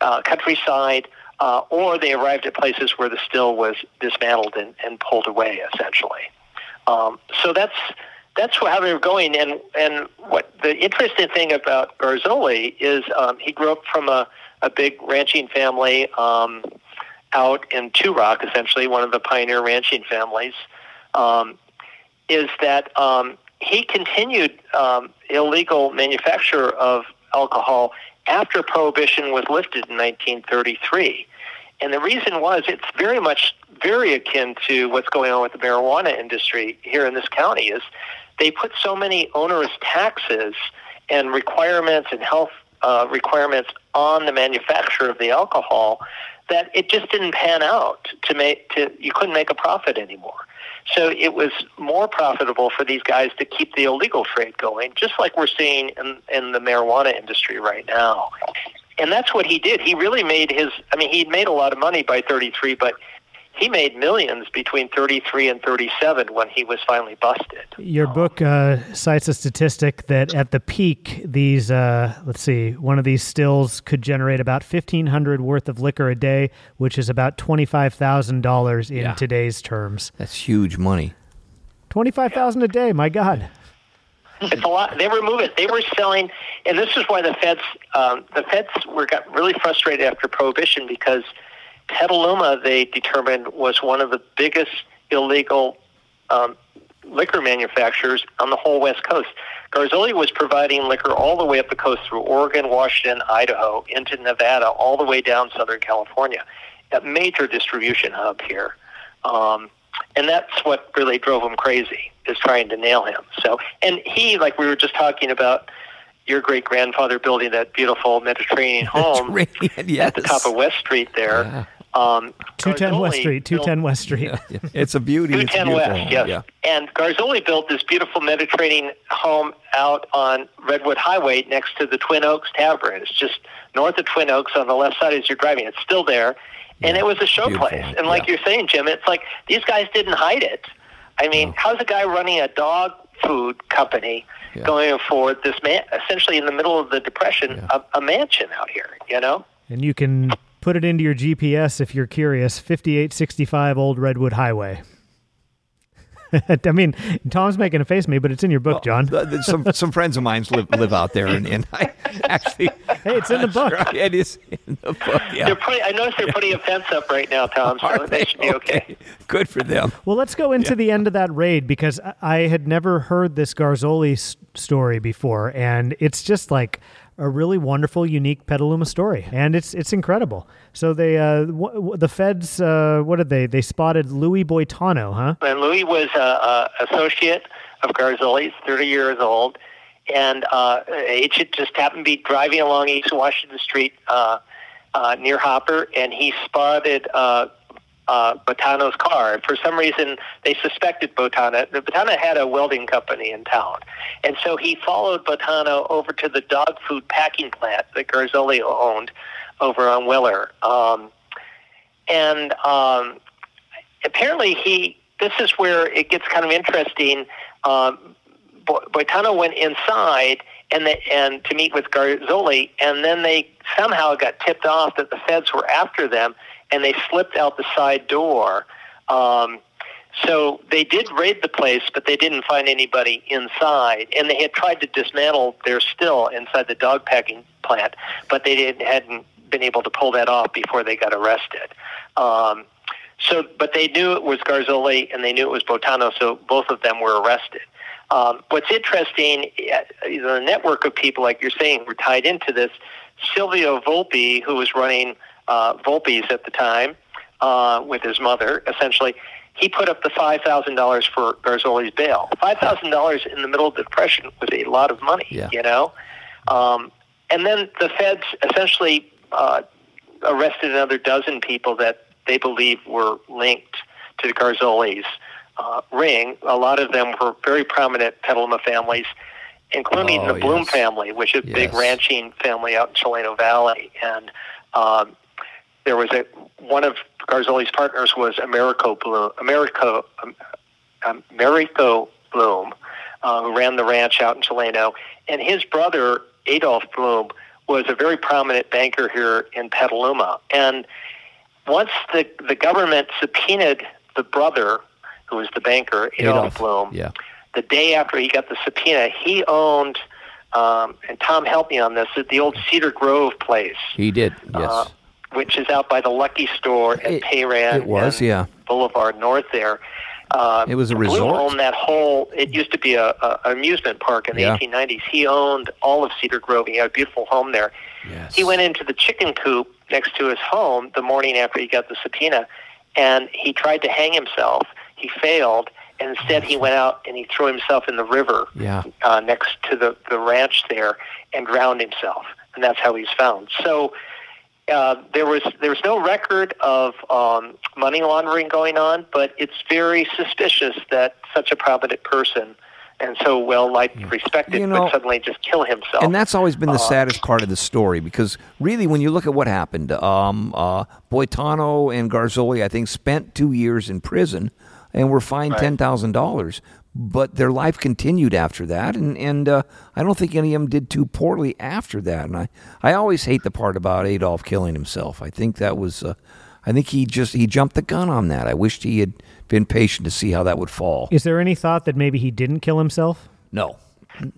uh, countryside, uh, or they arrived at places where the still was dismantled and, and pulled away, essentially. Um, so that's that's how they were going. And and what the interesting thing about Garzoli is um, he grew up from a, a big ranching family um, out in Two Rock, essentially one of the pioneer ranching families. Um, is that um, he continued um, illegal manufacture of alcohol after prohibition was lifted in 1933 And the reason was it's very much very akin to what's going on with the marijuana industry here in this county is they put so many onerous taxes and requirements and health uh, requirements on the manufacturer of the alcohol that it just didn't pan out to make to you couldn't make a profit anymore. So it was more profitable for these guys to keep the illegal trade going, just like we're seeing in, in the marijuana industry right now. And that's what he did. He really made his, I mean, he'd made a lot of money by 33, but he made millions between 33 and 37 when he was finally busted. Your book uh, cites a statistic that at the peak, these uh, let's see, one of these stills could generate about fifteen hundred worth of liquor a day, which is about twenty five thousand dollars in Yeah. today's terms. That's huge money. Twenty five thousand a day, my God. It's a lot. They were moving. They were selling, and this is why the feds, um, the feds were got really frustrated after prohibition because Petaluma, they determined, was one of the biggest illegal um, liquor manufacturers on the whole West Coast. Garzoli was providing liquor all the way up the coast through Oregon, Washington, Idaho, into Nevada, all the way down Southern California. A major distribution hub here. Um, and that's what really drove him crazy, is trying to nail him. So, and he, like we were just talking about, your great grandfather building that beautiful Mediterranean home Mediterranean, at the top of West Street there. Yeah. Um, Two ten West Street. 210 built- ten West Street. It's a beauty. It's 210 beautiful. West, yes. Yeah. And Garzoli built this beautiful Mediterranean home out on Redwood Highway next to the Twin Oaks Tavern. It's just north of Twin Oaks on the left side as you're driving. It's still there. And it was a show Beautiful, place. And like yeah. you're saying, Jim, it's like these guys didn't hide it. I mean, how's a guy running a dog food company Yeah. going for this man, essentially in the middle of the Depression, a, a mansion out here, you know? And you can put it into your GPS if you're curious. Fifty eight sixty five Old Redwood Highway. I mean, Tom's making a face at me, but it's in your book, John. The- the- some some friends of mine live live out there, and, and I actually Hey, it's in the book. it is in the book. Yeah. They're putting, I noticed they're putting a fence up right now, Tom, so Are that they? should be okay. Good for them. Well, let's go into the end of that raid because I- I had never heard this Garzoli s- story before, and it's just like a really wonderful, unique Petaluma story, and it's it's incredible. So they, uh, w- w- the feds, uh, what did they? They spotted Louis Boitano, huh? And Louis was a, a associate of Garzoli's, 30 years old, and uh, agent just happened to be driving along East Washington Street uh, uh, near Hopper, and he spotted uh, Boitano's car. For some reason, they suspected Boitano. Boitano had a welding company in town, and so he followed Boitano over to the dog food packing plant that Garzoli owned over on Weller. Um, and um, apparently he this is where it gets kind of interesting um, Bo- Boitano went inside and they, and to meet with Garzoli and then they somehow got tipped off that the feds were after them and they slipped out the side door um, so they did raid the place, but they didn't find anybody inside. And they had tried to dismantle their still inside the dog packing plant, but they didn't, hadn't been able to pull that off before they got arrested. Um, so, but they knew it was Garzoli and they knew it was Boitano, so both of them were arrested. Um, what's interesting, uh, the network of people, like you're saying, were tied into this. Silvio Volpe, who was running uh, Volpe's at the time uh, with his mother, essentially, he put up the five thousand dollars for Garzoli's bail. Five thousand dollars in the middle of the depression was a lot of money, Yeah. you know. Um, and then the feds essentially uh, arrested another dozen people that they believe were linked to the Garzoli's uh, ring. A lot of them were very prominent Petaluma families, including Oh, the Bloom yes. family, which is a big ranching family out in Chileno Valley. And um, there was a one of Garzoli's partners was Americo Bloom, Americo, um, um, Americo Bloom, uh, who ran the ranch out in Chileno, and his brother Adolf Bloom was a very prominent banker here in Petaluma. And once the the government subpoenaed the brother, who was the banker Adolf, Bloom, Yeah. the day after he got the subpoena, he owned. Um, and Tom helped me on this. At the old Cedar Grove place, He did. Yes. uh, which is out by the Lucky Store and It- Payran it was, yeah. Boulevard North there. Uh, It was a resort? owned that whole. It used to be a, a amusement park in the Yeah. 1890s. He owned all of Cedar Grove. He had a beautiful home there. Yes. He went into the chicken coop next to his home the morning after he got the subpoena, and he tried to hang himself. He failed. and Instead, he went out and he threw himself in the river Yeah. uh, next to the, the ranch there and drowned himself, and that's how he's found. So uh, there was there was no record of um, money laundering going on, but it's very suspicious that such a prominent person and so well liked, respected, You know- would suddenly just kill himself. And that's always been the Uh, saddest part of the story because really, when you look at what happened, um, uh, Boitano and Garzoli, I think, spent two years in prison and were fined Right. ten thousand dollars. But their life continued after that, and and uh, I don't think any of them did too poorly after that. And I, I always hate the part about Adolf killing himself. I think that was, uh, I think he just he jumped the gun on that. I wished he had been patient to see how that would fall. Is there any thought that maybe he didn't kill himself? No,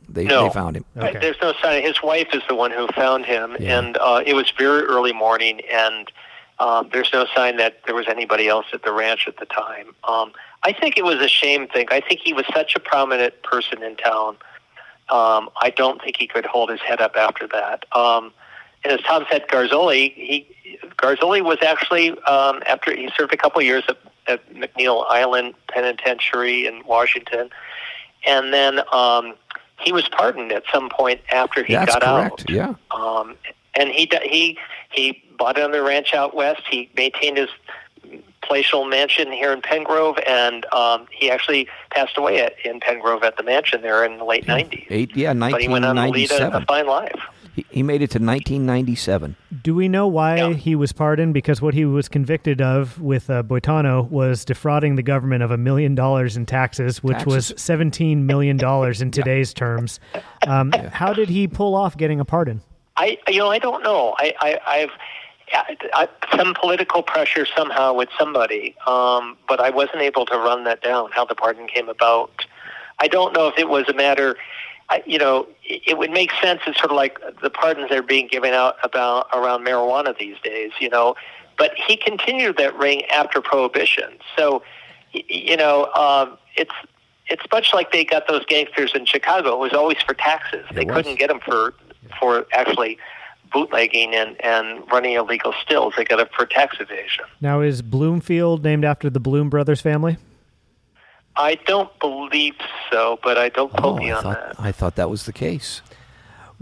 they No. they found him. Okay. There's no sign. His wife is the one who found him, Yeah. and uh, it was very early morning, and um, there's no sign that there was anybody else at the ranch at the time. Um, I think it was a shame thing. I think he was such a prominent person in town. Um, I don't think he could hold his head up after that. Um, and as Tom said, Garzoli, he Garzoli was actually um, after he served a couple of years at, at McNeil Island Penitentiary in Washington, and then um, he was pardoned at some point after he That's got correct. out. Yeah. Um, and he d- he he bought another ranch out west. He maintained his palatial mansion here in Penngrove, and um, he actually passed away at, in Penngrove at the mansion there in the late '90s. Eight, yeah, But he went on to lead a, a 1997. fine life. He, he made it to 1997. Do we know why Yeah. he was pardoned? Because what he was convicted of with uh, Boitano was defrauding the government of a million dollars in taxes, which was seventeen million dollars in today's terms. Um, How did he pull off getting a pardon? I you know I don't know. I, I I've I, I, some political pressure somehow with somebody, um, but I wasn't able to run that down. How the pardon came about, I don't know if it was a matter. I, you know, it, it would make sense. It's sort of like the pardons that are being given out about around marijuana these days. You know, but he continued that ring after prohibition. So, you know, um, it's it's much like they got those gangsters in Chicago. It was always for taxes. They was. couldn't get them for for actually bootlegging and, and running illegal stills. They got it for tax evasion. Now, is Bloomfield named after the Bloom brothers family? I don't believe so, but I don't quote oh, me Oh, I on thought, that. I thought that was the case.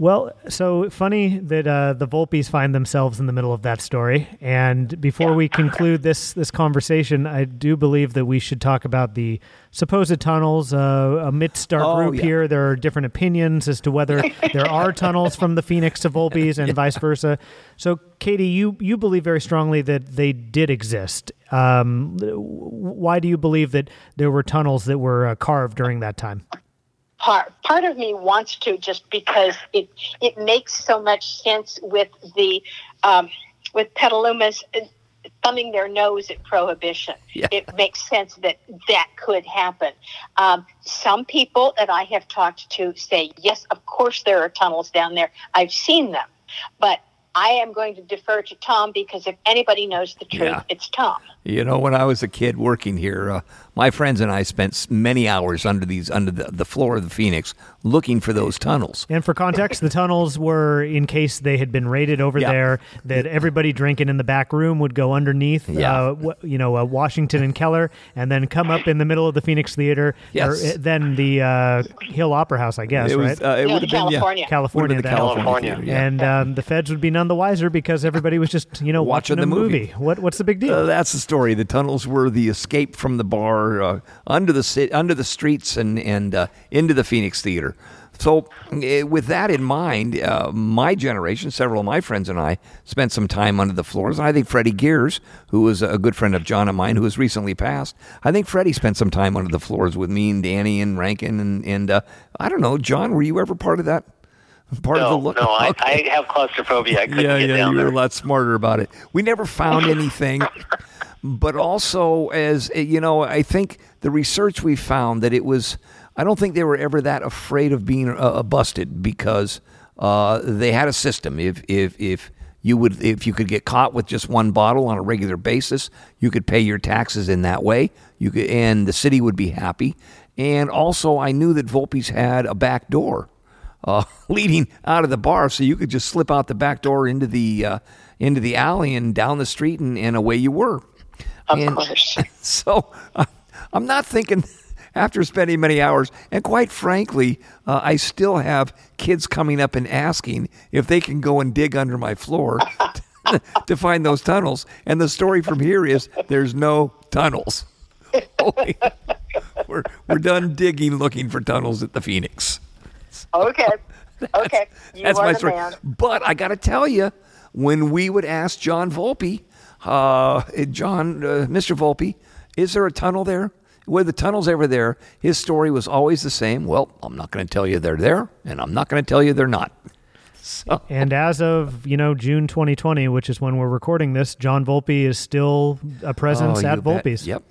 Well, so funny that uh, the Volpes find themselves in the middle of that story. And before we conclude this this conversation, I do believe that we should talk about the supposed tunnels. Uh, amidst our Oh, group yeah. here, there are different opinions as to whether there are tunnels from the Phoenix to Volpes and vice versa. So, Katie, you you believe very strongly that they did exist. Um, why do you believe that there were tunnels that were uh, carved during that time? Part part of me wants to just because it it makes so much sense with the um, with Petaluma's thumbing their nose at prohibition. Yeah. It makes sense that that could happen. Um, some people that I have talked to say yes, of course there are tunnels down there. I've seen them, but I am going to defer to Tom because if anybody knows the truth, Yeah. it's Tom. You know, when I was a kid working here, uh, my friends and I spent many hours under these under the, the floor of the Phoenix looking for those tunnels. And for context, the tunnels were in case they had been raided over Yeah. there. That everybody drinking in the back room would go underneath, Yeah. uh, wh- you know, uh, Washington and Keller, and then come up in the middle of the Phoenix Theater, Yes. or uh, then the uh, Hill Opera House, I guess, it right? was uh, it No, would have been yeah. California. California, been the then. California, California. Theater, yeah. and um, the feds would be none the wiser because everybody was just, you know, Watching watching, the a movie. What what's the big deal? Uh, that's the story. The tunnels were the escape from the bar uh, under the under the streets and and uh, into the Phoenix Theater. So, eh, with that in mind, uh, my generation, several of my friends and I spent some time under the floors. I think Freddie Gears, who was a good friend of John of mine, who has recently passed, I think Freddie spent some time under the floors with me and Danny and Rankin and and uh, I don't know, John, were you ever part of that? Part No, of the look? no, I, Okay I have claustrophobia. I couldn't yeah, get yeah, down you were there. a lot smarter about it. We never found anything, but also as eh, you know, I think the research we found that it was. I don't think they were ever that afraid of being uh, busted because uh, they had a system. If if if You would, if you could get caught with just one bottle on a regular basis, you could pay your taxes in that way. You could, and the city would be happy. And also, I knew that Volpe's had a back door uh, leading out of the bar, so you could just slip out the back door into the uh, into the alley and down the street, and, and away you were. Of And course. So uh, I'm not thinking after spending many hours, and quite frankly, uh, I still have kids coming up and asking if they can go and dig under my floor to find those tunnels. And the story from here is there's no tunnels. we're, we're done digging looking for tunnels at the Phoenix. Okay. Okay. You That's my story. man. But I got to tell you, when we would ask John Volpe, uh, John, uh, Mr. Volpe, is there a tunnel there? Were the tunnels ever there? His story was always the same. Well, I'm not going to tell you they're there, and I'm not going to tell you they're not. So, And as of you know June 2020, which is when we're recording this, John Volpe is still a presence oh, at you bet. Volpe's. Yep.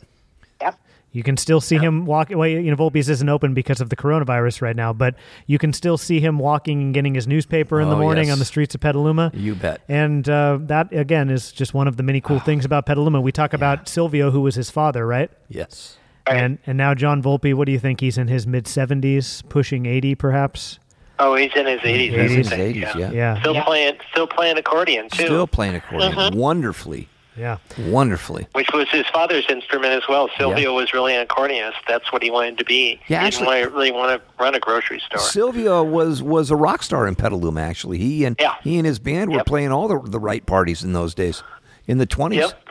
Yep. You can still see him walking. Well, you know, Volpe's isn't open because of the coronavirus right now, but you can still see him walking and getting his newspaper in the Oh, morning yes. on the streets of Petaluma. You bet. And uh, that again is just one of the many cool things about Petaluma. We talk about Silvio, who was his father, right? Yes. And and now John Volpe. What do you think? He's in his mid 70s, pushing 80, perhaps. Oh, he's in his 80s. I He's in his think, 80s, yeah. Yeah, Still playing, still playing accordion too, Still playing accordion Mm-hmm. wonderfully. Yeah. Wonderfully. which was his father's instrument as well. Silvio was really an accordionist. That's what he wanted to be. Yeah, he actually- didn't really want to run a grocery store. Silvio was was a rock star in Petaluma. Actually, he and Yeah. he and his band were Yep. playing all the the right parties in those days, in the twenties. Yep.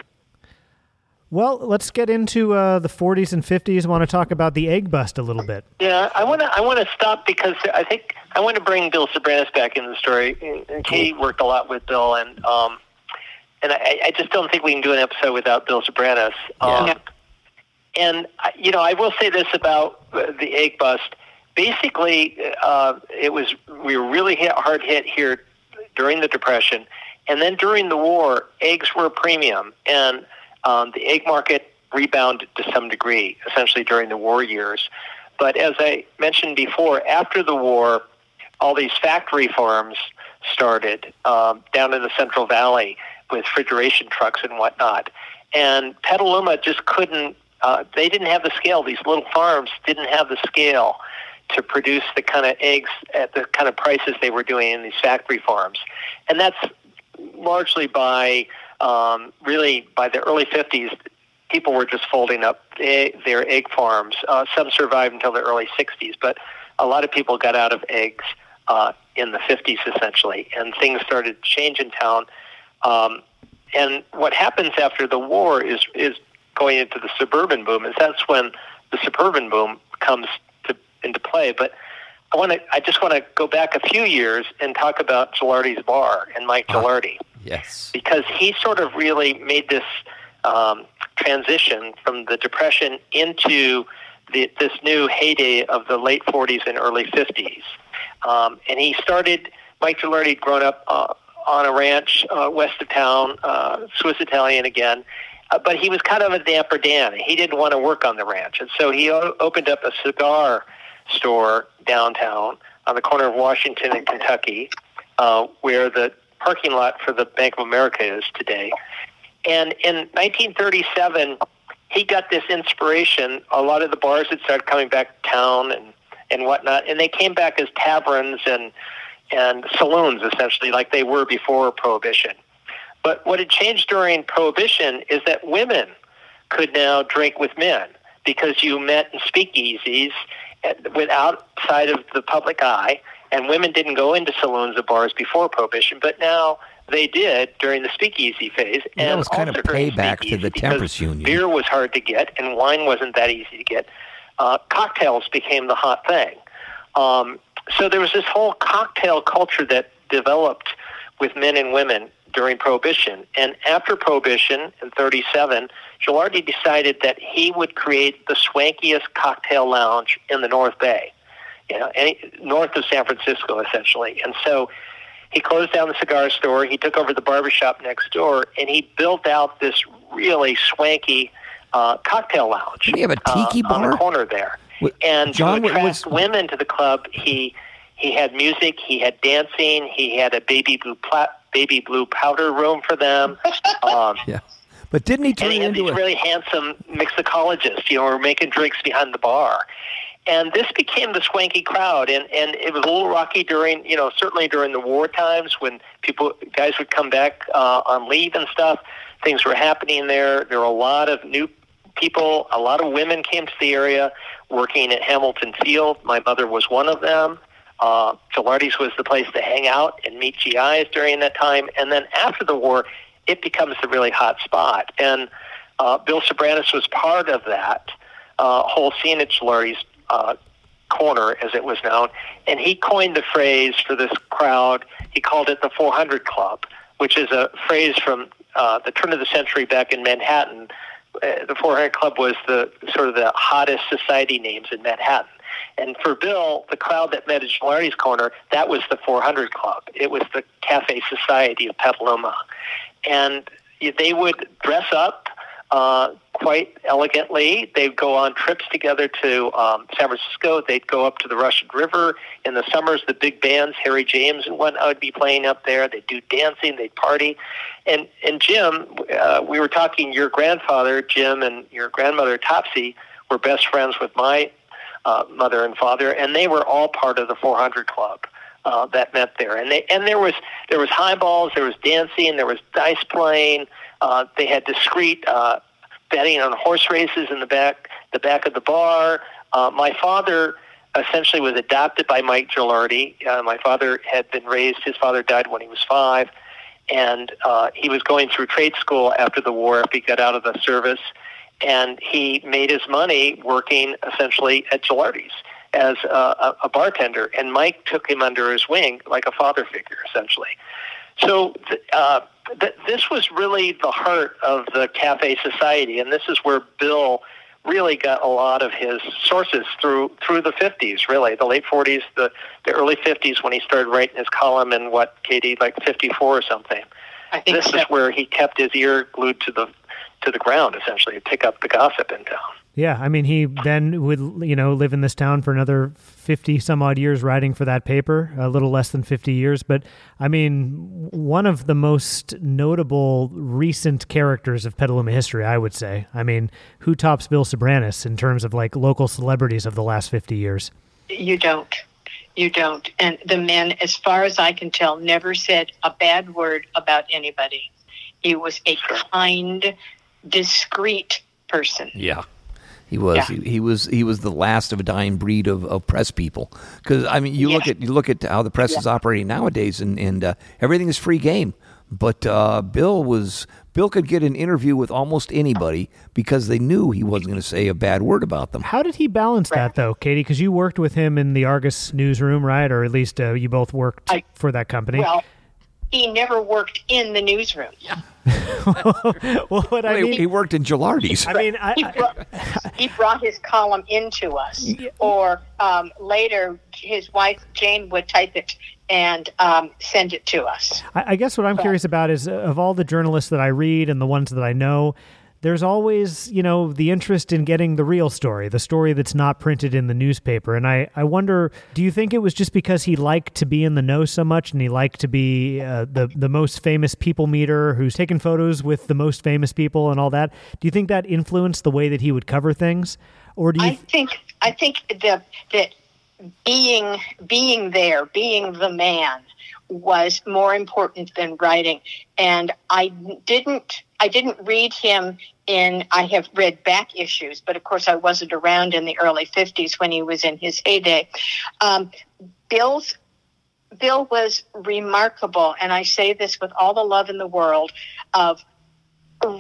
Well, let's get into uh, the 40s and 50s. I Want to talk about the egg bust a little bit? Yeah, I want to. I want to stop because I think I want to bring Bill Soberanes back in the story. And- and Katie worked a lot with Bill, and um, and I, I just don't think we can do an episode without Bill Soberanes. Um, Yeah. And you know, I will say this about uh, the egg bust. Basically, uh, it was we were really hit, hard hit here during the depression, and then during the war, eggs were a premium, and um, the egg market rebounded to some degree, essentially during the war years. But as I mentioned before, after the war, all these factory farms started um, down in the Central Valley with refrigeration trucks and whatnot. And Petaluma just couldn't, uh, they didn't have the scale. These little farms didn't have the scale to produce the kind of eggs at the kind of prices they were doing in these factory farms. And that's largely by um, really by the early 50s, people were just folding up e- their egg farms. Uh, some survived until the early 60s, but a lot of people got out of eggs uh, in the 50s essentially, and things started to change in town. Um, and what happens after the war is is going into the suburban boom. Is that's when the suburban boom comes to into play. But I want to. I just want to go back a few years and talk about Gilardi's bar and Mike Gilardi Yes. because he sort of really made this um, transition from the Depression into the, this new heyday of the late 40s and early 50s. Um, and he started, Mike Gilardi had grown up uh, on a ranch uh, west of town, uh, Swiss Italian again, uh, but he was kind of a damper Dan. He didn't want to work on the ranch. And so he o- opened up a cigar store downtown on the corner of Washington and Kentucky, uh, where the parking lot for the Bank of America is today. And in 1937, he got this inspiration. A lot of the bars had started coming back to town and, and whatnot, and they came back as taverns and and saloons essentially, like they were before Prohibition. But what had changed during Prohibition is that women could now drink with men because you met in speakeasies at- with outside of the public eye, and women didn't go into saloons or bars before Prohibition, but now they did during the speakeasy phase. Yeah, that and was kind of payback to the Temperance Union. Beer was hard to get, and wine wasn't that easy to get. Uh, cocktails became the hot thing. Um, so there was this whole cocktail culture that developed with men and women during Prohibition. And after Prohibition in 37, Gilardi decided that he would create the swankiest cocktail lounge in the North Bay, you know, any, north of San Francisco, essentially. And so he closed down the cigar store. He took over the barbershop next door, and he built out this really swanky uh, cocktail lounge. He have a tiki uh, on the corner there. And John, to attract was- women to the club, he he had music, he had dancing, he had a baby blue plat, baby blue powder room for them. Um, Yeah. But didn't he turn and he had into these a really handsome mixologists, you know, were making drinks behind the bar. And this became the swanky crowd, and, and it was a little rocky during, you know, certainly during the war times when people, guys would come back uh, on leave and stuff. Things were happening there. There were a lot of new people. A lot of women came to the area working at Hamilton Field. My mother was one of them. Uh, Gilardi's was the place to hang out and meet GIs during that time. And then after the war, it becomes a really hot spot. And uh, Bill Soberanes was part of that uh, whole scene at Gilardi's uh, corner, as it was known. And he coined the phrase for this crowd. He called it the 400 Club, which is a phrase from uh, the turn of the century back in Manhattan. Uh, the 400 Club was the sort of the hottest society names in Manhattan. And for Bill, the crowd that met at Gilardi's Corner, that was the 400 Club. It was the Cafe Society of Petaluma. And they would dress up uh, quite elegantly. They'd go on trips together to um, San Francisco. They'd go up to the Russian River. In the summers, the big bands, Harry James and whatnot, would be playing up there. They'd do dancing. They'd party. And and Jim, uh, we were talking. Your grandfather, Jim, and your grandmother, Topsy, were best friends with my uh, mother and father, and they were all part of the 400 Club. Uh, that met there, and they and there was there was highballs, there was dancing, there was dice playing. Uh, they had discreet uh, betting on horse races in the back the back of the bar. Uh, my father essentially was adopted by Mike Gilardi. Uh, my father had been raised. His father died when he was five, and uh, he was going through trade school after the war. After he got out of the service, and he made his money working essentially at Gilardi's as a, a, a bartender. And Mike took him under his wing like a father figure, essentially. So th- uh, th- this was really the heart of the cafe society, and this is where Bill really got a lot of his sources through through the 50s, really the late 40s, the the early 50s when he started writing his column in what Katie like 54 or something. I think This so. is where he kept his ear glued to the to the ground, essentially, to pick up the gossip in town. Yeah, I mean, he then would, you know, live in this town for another 50 some odd years writing for that paper, a little less than 50 years. But I mean, one of the most notable recent characters of Petaluma history, I would say. I mean, who tops Bill Soberanes in terms of like local celebrities of the last 50 years? You don't. You don't. And the man, as far as I can tell, never said a bad word about anybody. He was a kind, discreet person. Yeah. He was. Yeah. He, he was. He was the last of a dying breed of, of press people. Because I mean, you look at you look at how the press is operating nowadays, and and uh, everything is free game. But uh, Bill was Bill could get an interview with almost anybody because they knew he wasn't going to say a bad word about them. How did he balance that, though, Katie? Because you worked with him in the Argus newsroom, right? Or at least uh, you both worked I- for that company. Well, he never worked in the newsroom. well, what I He- mean, he worked in Gilardi's. I mean, I, He I, brought, he brought his column into us, or um, later his wife Jane would type it and um, send it to us. I I guess what I'm curious about is uh, of all the journalists that I read and the ones that I know, there's always, you know, the interest in getting the real story, the story that's not printed in the newspaper. And I, I wonder, do you think it was just because he liked to be in the know so much and he liked to be uh, the, the most famous people meter who's taken photos with the most famous people and all that? Do you think that influenced the way that he would cover things? Or do you I think I think the, that being being there, being the man, was more important than writing. And I didn't I didn't read him in I have read back issues, but of course I wasn't around in the early fifties when he was in his heyday. Um, Bill's Bill was remarkable, and I say this with all the love in the world of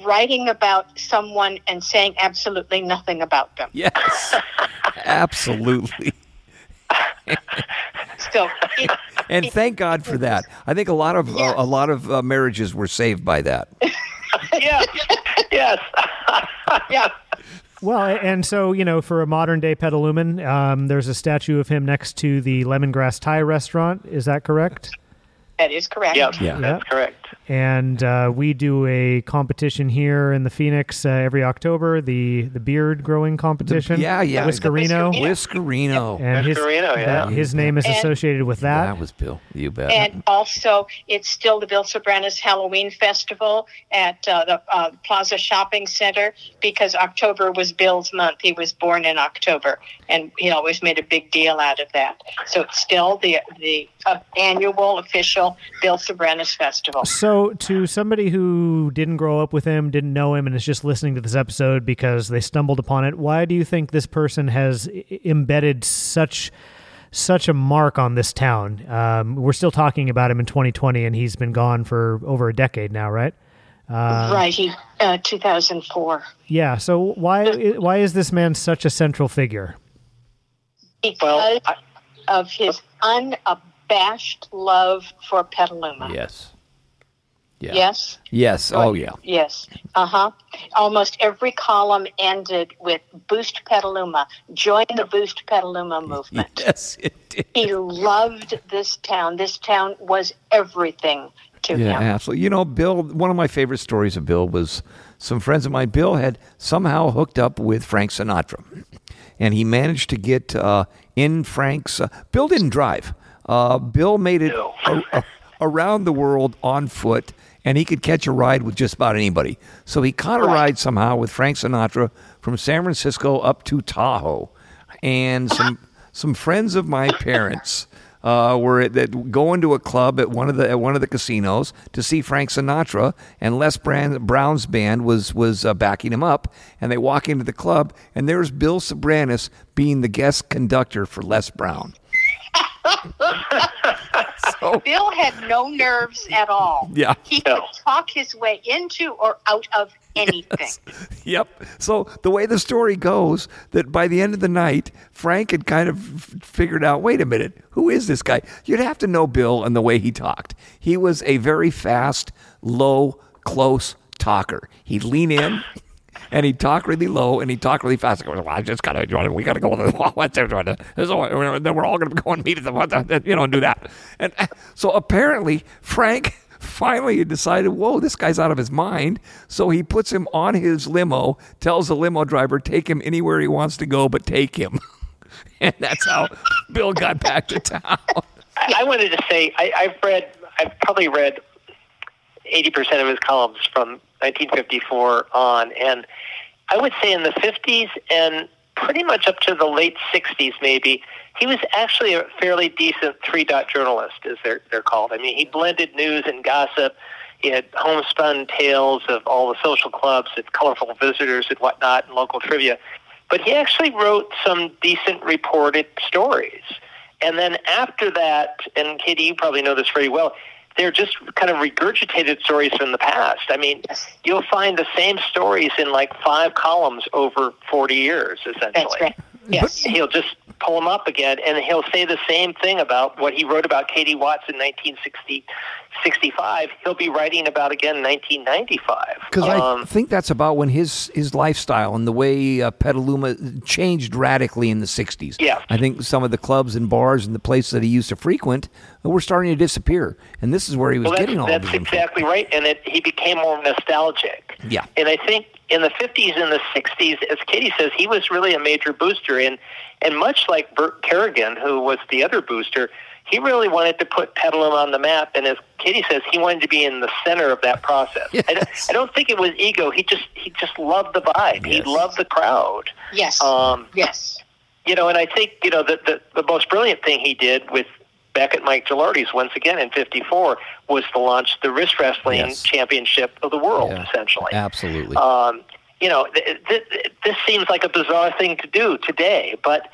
writing about someone and saying absolutely nothing about them. yes, absolutely. So it, And thank God for that. I think a lot of uh, a lot of uh, marriages were saved by that. yes, yes. yeah, Well, and so you know, for a modern day Petaluman, um, there's a statue of him next to the Lemongrass Thai restaurant. Is that correct? That is correct. Yeah, Yeah. that's correct. And uh, we do a competition here in the Phoenix uh, every October. The the beard growing competition. yeah, yeah. Whiskerino. Whiskerino. And his, Whiskerino, yeah. that- his name is And- associated with that. That was Bill. You bet. And also, it's still the Bill Soberanes Halloween Festival at uh, the uh, Plaza Shopping Center because October was Bill's month. He was born in October, and he always made a big deal out of that. So it's still the the uh, annual official Bill Soberanes Festival. So, to somebody who didn't grow up with him, didn't know him, and is just listening to this episode because they stumbled upon it, why do you think this person has embedded such such a mark on this town? Um, we're still talking about him in 2020, and he's been gone for over a decade now, right? right, he uh, 2004. Yeah. So why why is this man such a central figure? Because Well, I- of his unabashed love for Petaluma. yes. Yeah. Yes. Yes. Oh, yeah. Yes. Uh huh. Almost every column ended with Boost Petaluma. Join the Boost Petaluma movement. Yes, it did. He loved this town. This town was everything to Yeah, him. Yeah, absolutely. You know, Bill, one of my favorite stories of Bill was some friends of mine. Bill had somehow hooked up with Frank Sinatra, and he managed to get uh, in Frank's. Uh, Bill didn't drive. Uh, Bill made it No. a- a- around the world on foot, and he could catch a ride with just about anybody. So he caught a ride somehow with Frank Sinatra from San Francisco up to Tahoe, and some some friends of my parents uh, were at, that going to a club at one of the at one of the casinos to see Frank Sinatra, and Les Brand, Brown's band was was uh, backing him up, and they walk into the club, and there's Bill Soberanes being the guest conductor for Les Brown. so Bill had no nerves at all. Yeah. He No. could talk his way into or out of anything. Yep. So the way the story goes, that by the end of the night, Frank had kind of figured out, wait a minute, who is this guy? You'd have to know Bill and the way he talked. He was a very fast, low, close talker. He'd lean in. And he'd talk really low and he'd talk really fast. Goes, well, I just gotta, we gotta go. What's Then we're all gonna go and meet the, you know, and do that. And so apparently, Frank finally decided, whoa, this guy's out of his mind. So he puts him on his limo, tells the limo driver, take him anywhere he wants to go, but take him. and that's how Bill got back to town. I, I wanted to say I, I've read, I've probably read eighty percent of his columns from 1954 on, and I would say in the 50s and pretty much up to the late 60s, maybe he was actually a fairly decent three-dot journalist, as they're they're called. I mean, he blended news and gossip. He had homespun tales of all the social clubs and colorful visitors and whatnot, and local trivia. But he actually wrote some decent reported stories. And then after that, and Katie, you probably know this very well, they're just kind of regurgitated stories from the past. I mean, you'll find the same stories in like five columns over 40 years, essentially. That's right. Yes. He'll just pull them up again, and he'll say the same thing about what he wrote about Katie Watts in 1965. He'll be writing about again in 1995. Because I Um, think that's about when his his lifestyle and the way uh, Petaluma changed radically in the '60s. Yeah. I think some of the clubs and bars and the places that he used to frequent were starting to disappear, and this is where he was Well, getting all that's of his info. exactly right, and it, he became more nostalgic. Yeah. and I think in the '50s and the '60s, as Katie says, he was really a major booster, and and much like Bert Kerrigan, who was the other booster, he really wanted to put Petaluma on the map, and as Katie says, he wanted to be in the center of that process. I, don't, I don't think it was ego. He just he just loved the vibe. He loved the crowd. Yes. Um, yes. you know, and I think you know the the, the most brilliant thing he did with back at Mike Gilardi's once again in '54 was to launch the wrist wrestling Yes. championship of the world, Yeah. essentially. Absolutely. Um, you know, th- th- this seems like a bizarre thing to do today, but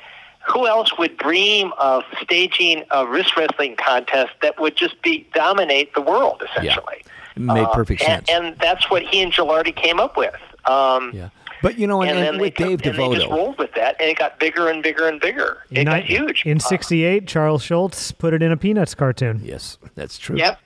who else would dream of staging a wrist wrestling contest that would just be dominate the world, essentially? It made perfect Uh, and, sense. And that's what he and Gilardi came up with. Um, yeah. But you know, and, and, and then with they, Dave and they just rolled with that, and it got bigger and bigger and bigger. It In got huge. In Uh, '68, Charles Schulz put it in a Peanuts cartoon. yes, that's true. Yep.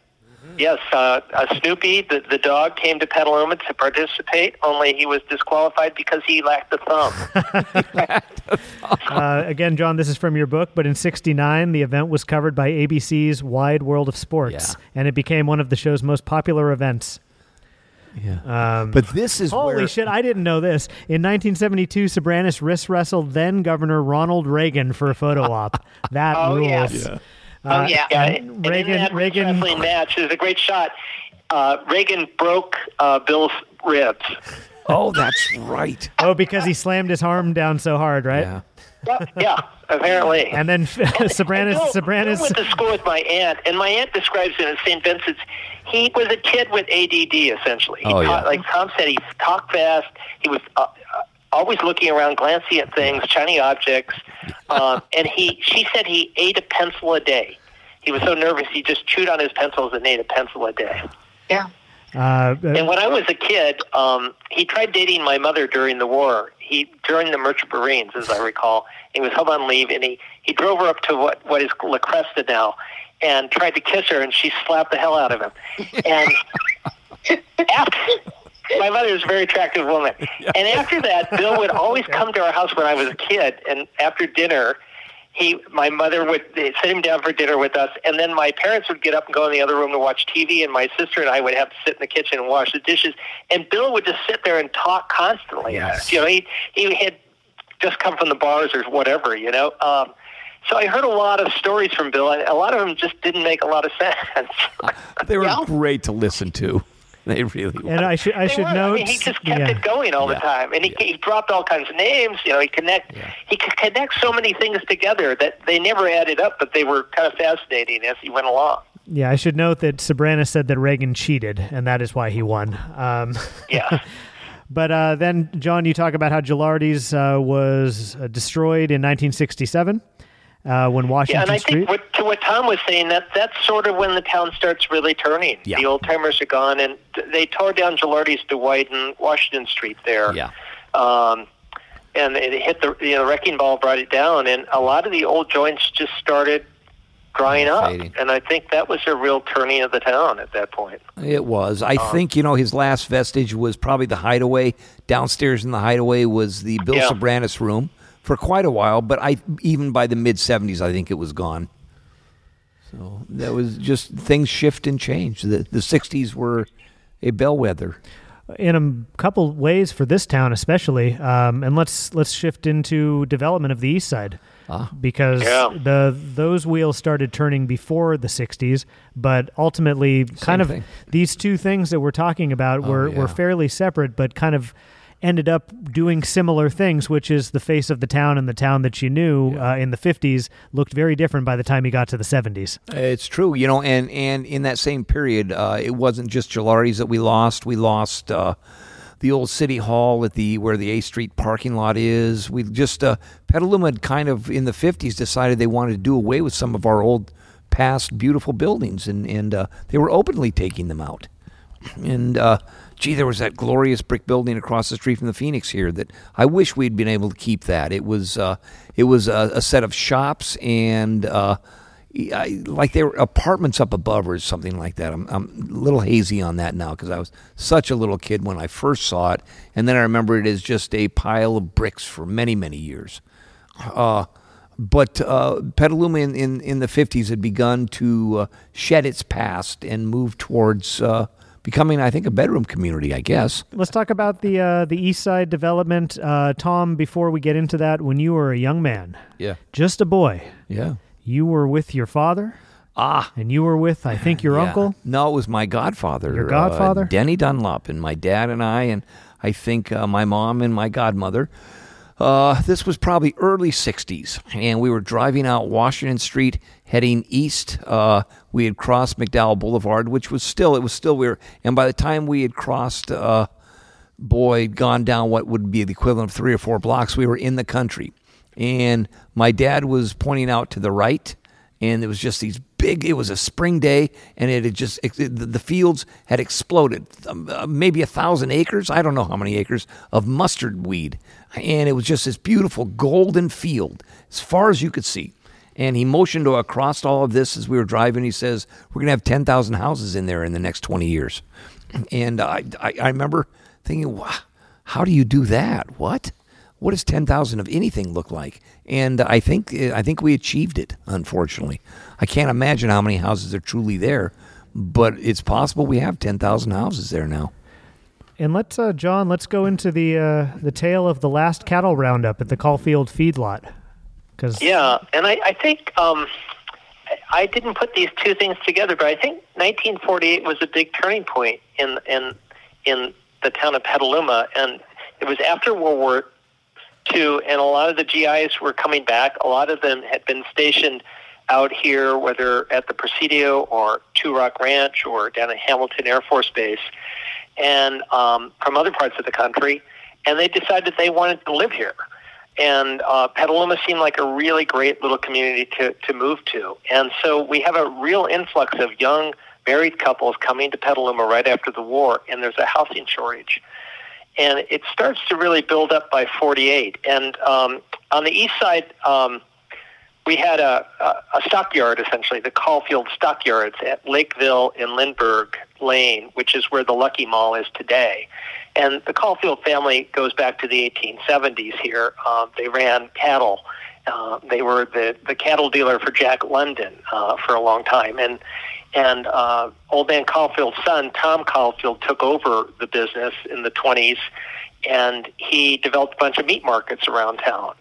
Yes, uh, uh, Snoopy, the, the dog, came to Petaluma to participate. Only he was disqualified because he lacked the thumb. Uh, again, John, this is from your book, but in '69, the event was covered by ABC's Wide World of Sports, Yeah. and it became one of the show's most popular events. Yeah. Um, but this is Holy where, shit, I didn't know this. In 1972, Soberanes wrist wrestled then Governor Ronald Reagan for a photo op. That Oh, rules. yes. Uh, Oh, yeah. Yeah, and and Reagan, that Reagan, wrestling match, there's a great shot. Uh, Reagan broke uh, Bill's ribs. Oh, that's right. oh, because he slammed his arm down so hard, right? Yeah. Yep, yeah, apparently. And then Soberanes, Bill, Soberanes, Bill went to school with my aunt, and my aunt describes it as St. Vincent's. He was a kid with ADD, essentially. He Oh, taught- yeah. Like Tom said, he talked fast. He was uh, uh, always looking around, glancing at things, shiny objects. Um, and he, she said he ate a pencil a day. He was so nervous, he just chewed on his pencils and ate a pencil a day. Yeah. uh, And when I was a kid, um, he tried dating my mother during the war. He during the Merchant Marines, as I recall. He was home on leave, and he he drove her up to what what is La Cresta now, and tried to kiss her, and she slapped the hell out of him. And after. My mother is a very attractive woman. And after that, Bill would always come to our house when I was a kid. And after dinner, he, my mother would sit him down for dinner with us, and then my parents would get up and go in the other room to watch TV, and my sister and I would have to sit in the kitchen and wash the dishes. And Bill would just sit there and talk constantly. Yes. You know, he he had just come from the bars or whatever. You know. Um, so I heard a lot of stories from Bill, and a lot of them just didn't make a lot of sense. They were Yeah. great to listen to. They really were. and I should I They should were. note. I mean, he just kept yeah. it going all Yeah. the time, and he, he dropped all kinds of names. You know, he connect he could connect so many things together that they never added up, but they were kind of fascinating as he went along. Yeah, I should note that Soberanes said that Reagan cheated, and that is why he won. Um, Yeah. but uh, then, John, you talk about how Gilardi's uh, was uh, destroyed in 1967 uh, when Yeah, Washington and I Street. think what, to what Tom was saying, that that's sort of when the town starts really turning. Yeah. The old timers are gone, and they tore down Gilardi's to widen Washington Street there. Yeah. Um, and it hit the you know, wrecking ball brought it down, and a lot of the old joints just started drying up. Fading. And I think that was a real turning of the town at that point. It was. I think you know his last vestige was probably the hideaway. Downstairs in the hideaway was the Bill Yeah. Soberanes room for quite a while, but I even by the mid '70s, I think it was gone. So that was just things shift and change. The the '60s were a bellwether. in a couple ways for this town especially um, and let's let's shift into development of the east side Ah. because Yeah. the those wheels started turning before the 60s but ultimately kind of thing. these two things that we're talking about were, yeah. were fairly separate but kind of ended up doing similar things which is the face of the town and the town that you knew uh, in the 50s looked very different by the time he got to the 70s It's true, you know, and and in that same period, uh, it wasn't just Gilardi's that we lost. We lost uh, the old city hall at the where the A Street parking lot is. We just uh, Petaluma had kind of in the fifties decided they wanted to do away with some of our old past beautiful buildings, and and uh, they were openly taking them out. And uh, gee, there was that glorious brick building across the street from the Phoenix here that I wish we'd been able to keep that. It was uh, it was a, a set of shops and uh, I, like they were apartments up above or something like that. I'm, I'm a little hazy on that now because I was such a little kid when I first saw it, and then I remember it as just a pile of bricks for many many years. Uh, but uh, Petaluma in, in, in the 50s had begun to uh, shed its past and move towards uh, becoming, I think, a bedroom community, I guess. let's talk about the uh, the east side development uh, tom before we get into that when you were a young man Yeah. just a boy Yeah. you were with your father Ah. and you were with I think your yeah. uncle. No, it was my godfather. Your uh, godfather? Denny Dunlop, and my dad and I, and I think uh, my mom and my godmother. Uh, this was probably early 60s, and we were driving out Washington Street heading east. Uh, we had crossed McDowell Boulevard, which was still, it was still, we were, and by the time we had crossed, uh, boy, gone down what would be the equivalent of three or four blocks, we were in the country. And my dad was pointing out to the right, and there was just these big. It was a spring day, and it had just it, the the fields had exploded. Um, uh, maybe a thousand acres. I don't know how many acres of mustard weed, and it was just this beautiful golden field as far as you could see. And he motioned across all of this as we were driving. He says, "We're going to have ten thousand houses in there in the next twenty years." And I, I, I remember thinking, wow, how do you do that? What? What does ten thousand of anything look like? And I think I think we achieved it. Unfortunately, I can't imagine how many houses are truly there, but it's possible we have ten thousand houses there now. And let's, uh, John, let's go into the uh, the tale of the last cattle roundup at the Caulfield feedlot. Because Yeah, and I, I think um, I didn't put these two things together, but I think 1948 was a big turning point in in in the town of Petaluma, and it was after World War II, and a lot of the GIs were coming back. A lot of them had been stationed out here, whether at the Presidio or Two Rock Ranch or down at Hamilton Air Force Base, and um, from other parts of the country, and they decided they wanted to live here and uh, Petaluma seemed like a really great little community to, to move to. And so we have a real influx of young married couples coming to Petaluma right after the war, and there's a housing shortage. And it starts to really build up by 48. And um, on the east side, um, we had a, a, stockyard, essentially, the Caulfield Stockyards at Lakeville in Lindbergh Lane, which is where the Lucky Mall is today. And the Caulfield family goes back to the 1870s here. Um, they ran cattle. Uh, they were the, the cattle dealer for Jack London uh, for a long time. And, and uh, old man Caulfield's son, Tom Caulfield, took over the business in the 20s, and he developed a bunch of meat markets around town.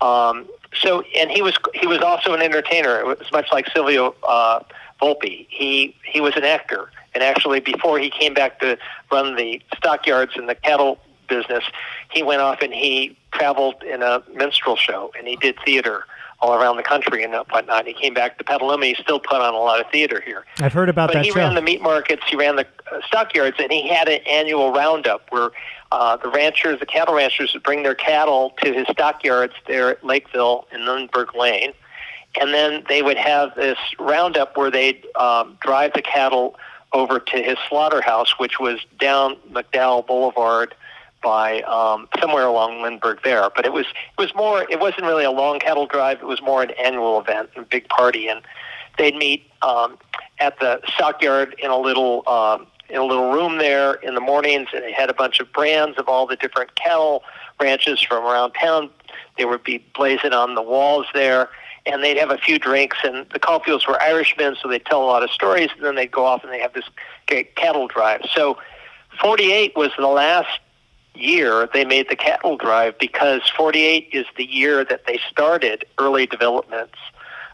Um, so, and he was he was also an entertainer. It was much like Silvio uh, Volpe. He he was an actor, and actually before he came back to run the stockyards and the cattle business, he went off and he traveled in a minstrel show, and he did theater all around the country and whatnot. He came back to Petaluma. He still put on a lot of theater here. I've heard about But that he show. ran the meat markets, he ran the uh, stockyards, and he had an annual roundup where uh, the ranchers, the cattle ranchers, would bring their cattle to his stockyards there at Lakeville in Lindbergh Lane, and then they would have this roundup where they'd um, drive the cattle over to his slaughterhouse, which was down McDowell Boulevard by um, somewhere along Lindbergh there. But it was it was more it wasn't really a long cattle drive. It was more an annual event, a big party, and they'd meet um, at the stockyard in a little um, in a little room there in the mornings, and they had a bunch of brands of all the different cattle ranches from around town. They would be blazing on the walls there, and they'd have a few drinks. And the Caulfields were Irishmen, so they'd tell a lot of stories, and then they'd go off and they have this cattle drive. So, 48 was the last year they made the cattle drive because 48 is the year that they started early developments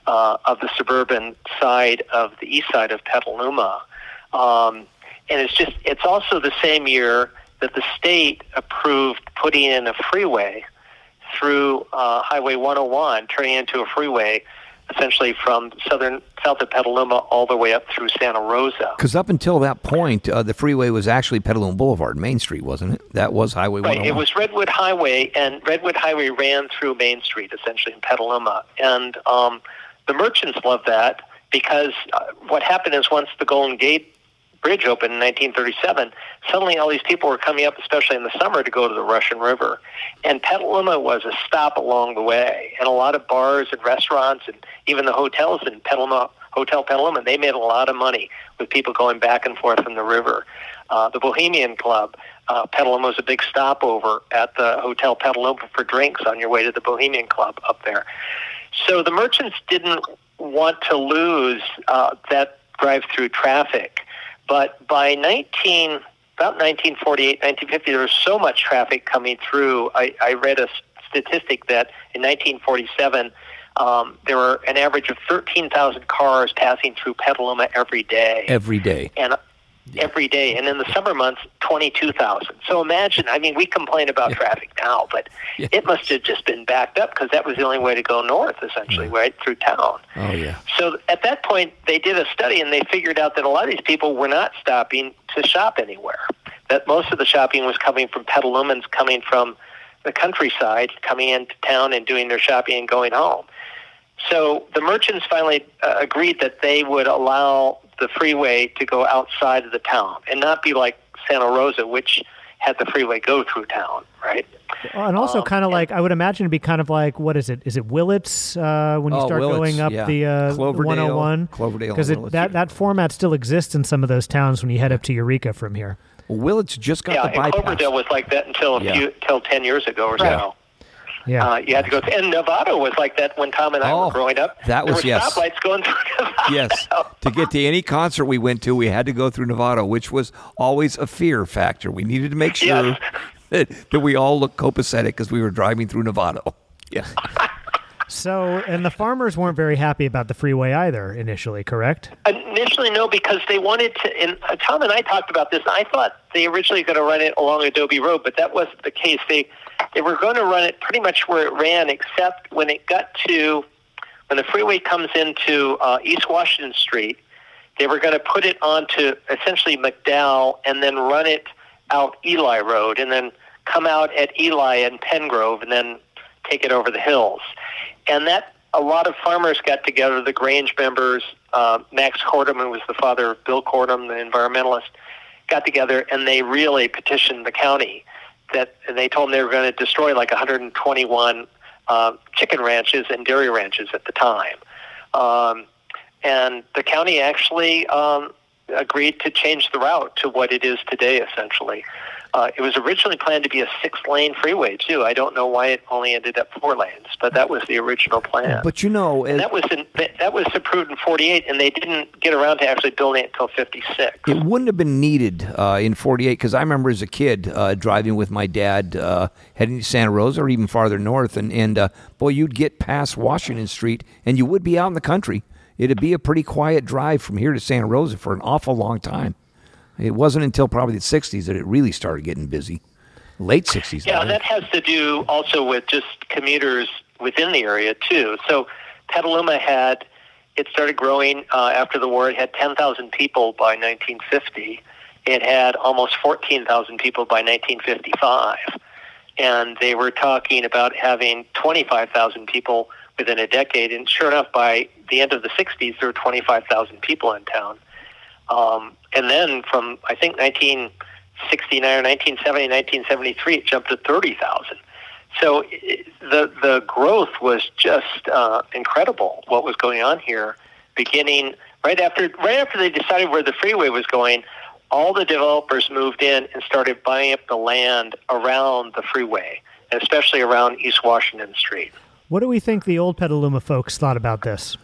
uh, of the suburban side of the east side of Petaluma. Um, and it's just, it's also the same year that the state approved putting in a freeway through uh, Highway 101, turning into a freeway essentially from southern south of Petaluma all the way up through Santa Rosa. Because up until that point, uh, the freeway was actually Petaluma Boulevard, Main Street, wasn't it? That was Highway Right. 101. It was Redwood Highway, and Redwood Highway ran through Main Street, essentially in Petaluma. And um, the merchants loved that because uh, what happened is once the Golden Gate Bridge opened in 1937, suddenly all these people were coming up, especially in the summer, to go to the Russian River. And Petaluma was a stop along the way, and a lot of bars and restaurants, and even the hotels in Petaluma, Hotel Petaluma, they made a lot of money with people going back and forth from the river. Uh, the Bohemian Club, uh, Petaluma was a big stopover at the Hotel Petaluma for drinks on your way to the Bohemian Club up there. So the merchants didn't want to lose uh, that drive-through traffic. But by 19, about 1948, 1950, there was so much traffic coming through. I, I read a statistic that in 1947, um, there were an average of 13,000 cars passing through Petaluma every day Every day. and every day, and in the summer months, twenty-two thousand. So imagine. I mean, we complain about traffic now, but Yeah. it must have just been backed up because that was the only way to go north, essentially, right through town. Oh, yeah. So at that point, they did a study and they figured out that a lot of these people were not stopping to shop anywhere. That most of the shopping was coming from Petalumans coming from the countryside, coming into town and doing their shopping and going home. So the merchants finally uh, agreed that they would allow the freeway to go outside of the town and not be like Santa Rosa, which had the freeway go through town, right? right? and also Um, kind of and- like I would imagine it'd be kind of like what is it? Is it Willits uh, when you Oh, start Willits, going up yeah. the uh, Cloverdale, 101? Cloverdale because and that that format still exists in some of those towns when you head up to Eureka from here. Well, Willits just got yeah, the and bypass. Cloverdale was like that until a Yeah. few, till ten years ago or Right. so. Yeah, Uh, you had to go, and Nevada was like that when Tom and I Oh, were growing up. that there was- were yes. stoplights going through Nevada. Yes. to get to any concert we went to, we had to go through Nevada, which was always a fear factor. We needed to make sure Yes. that, that we all looked copacetic because we were driving through Nevada. Yeah. So, and the farmers weren't very happy about the freeway either initially, correct? Initially, no, because they wanted to. And uh, Tom and I talked about this. I thought they originally going to run it along Adobe Road, but that wasn't the case. They they were going to run it pretty much where it ran, except when it got to when the freeway comes into uh, East Washington Street. They were going to put it onto essentially McDowell and then run it out Ely Road, and then come out at Ely and Penngrove, and then take it over the hills. And that a lot of farmers got together, the Grange members, uh, Max Kortum, who was the father of Bill Kortum, the environmentalist, got together and they really petitioned the county that and they told them they were going to destroy like 121 uh, chicken ranches and dairy ranches at the time. Um, and the county actually um, agreed to change the route to what it is today, essentially. Uh, it was originally planned to be a six-lane freeway too. I don't know why it only ended up four lanes, but that was the original plan. But you know, as, that was in, that was approved in '48, and they didn't get around to actually building it until '56. it wouldn't have been needed uh, in 48 because I remember as a kid uh, driving with my dad uh, heading to Santa Rosa or even farther north. And, and uh, boy, you'd get past Washington Street and you would be out in the country. It'd be a pretty quiet drive from here to Santa Rosa for an awful long time. It wasn't until probably the 60s that it really started getting busy. Late 60s. Yeah, that has to do also with just commuters within the area too. So Petaluma had it started growing uh, after the war. It had 10,000 people by 1950. It had almost 14,000 people by 1955, and they were talking about having 25,000 people within a decade. And sure enough, by the end of the 60s, there were 25,000 people in town. Um, and then from I think 1969 or 1970, 1973, it jumped to 30,000. So the the growth was just uh, incredible. What was going on here, beginning right after right after they decided where the freeway was going, all the developers moved in and started buying up the land around the freeway, especially around East Washington Street. What do we think the old Petaluma folks thought about this?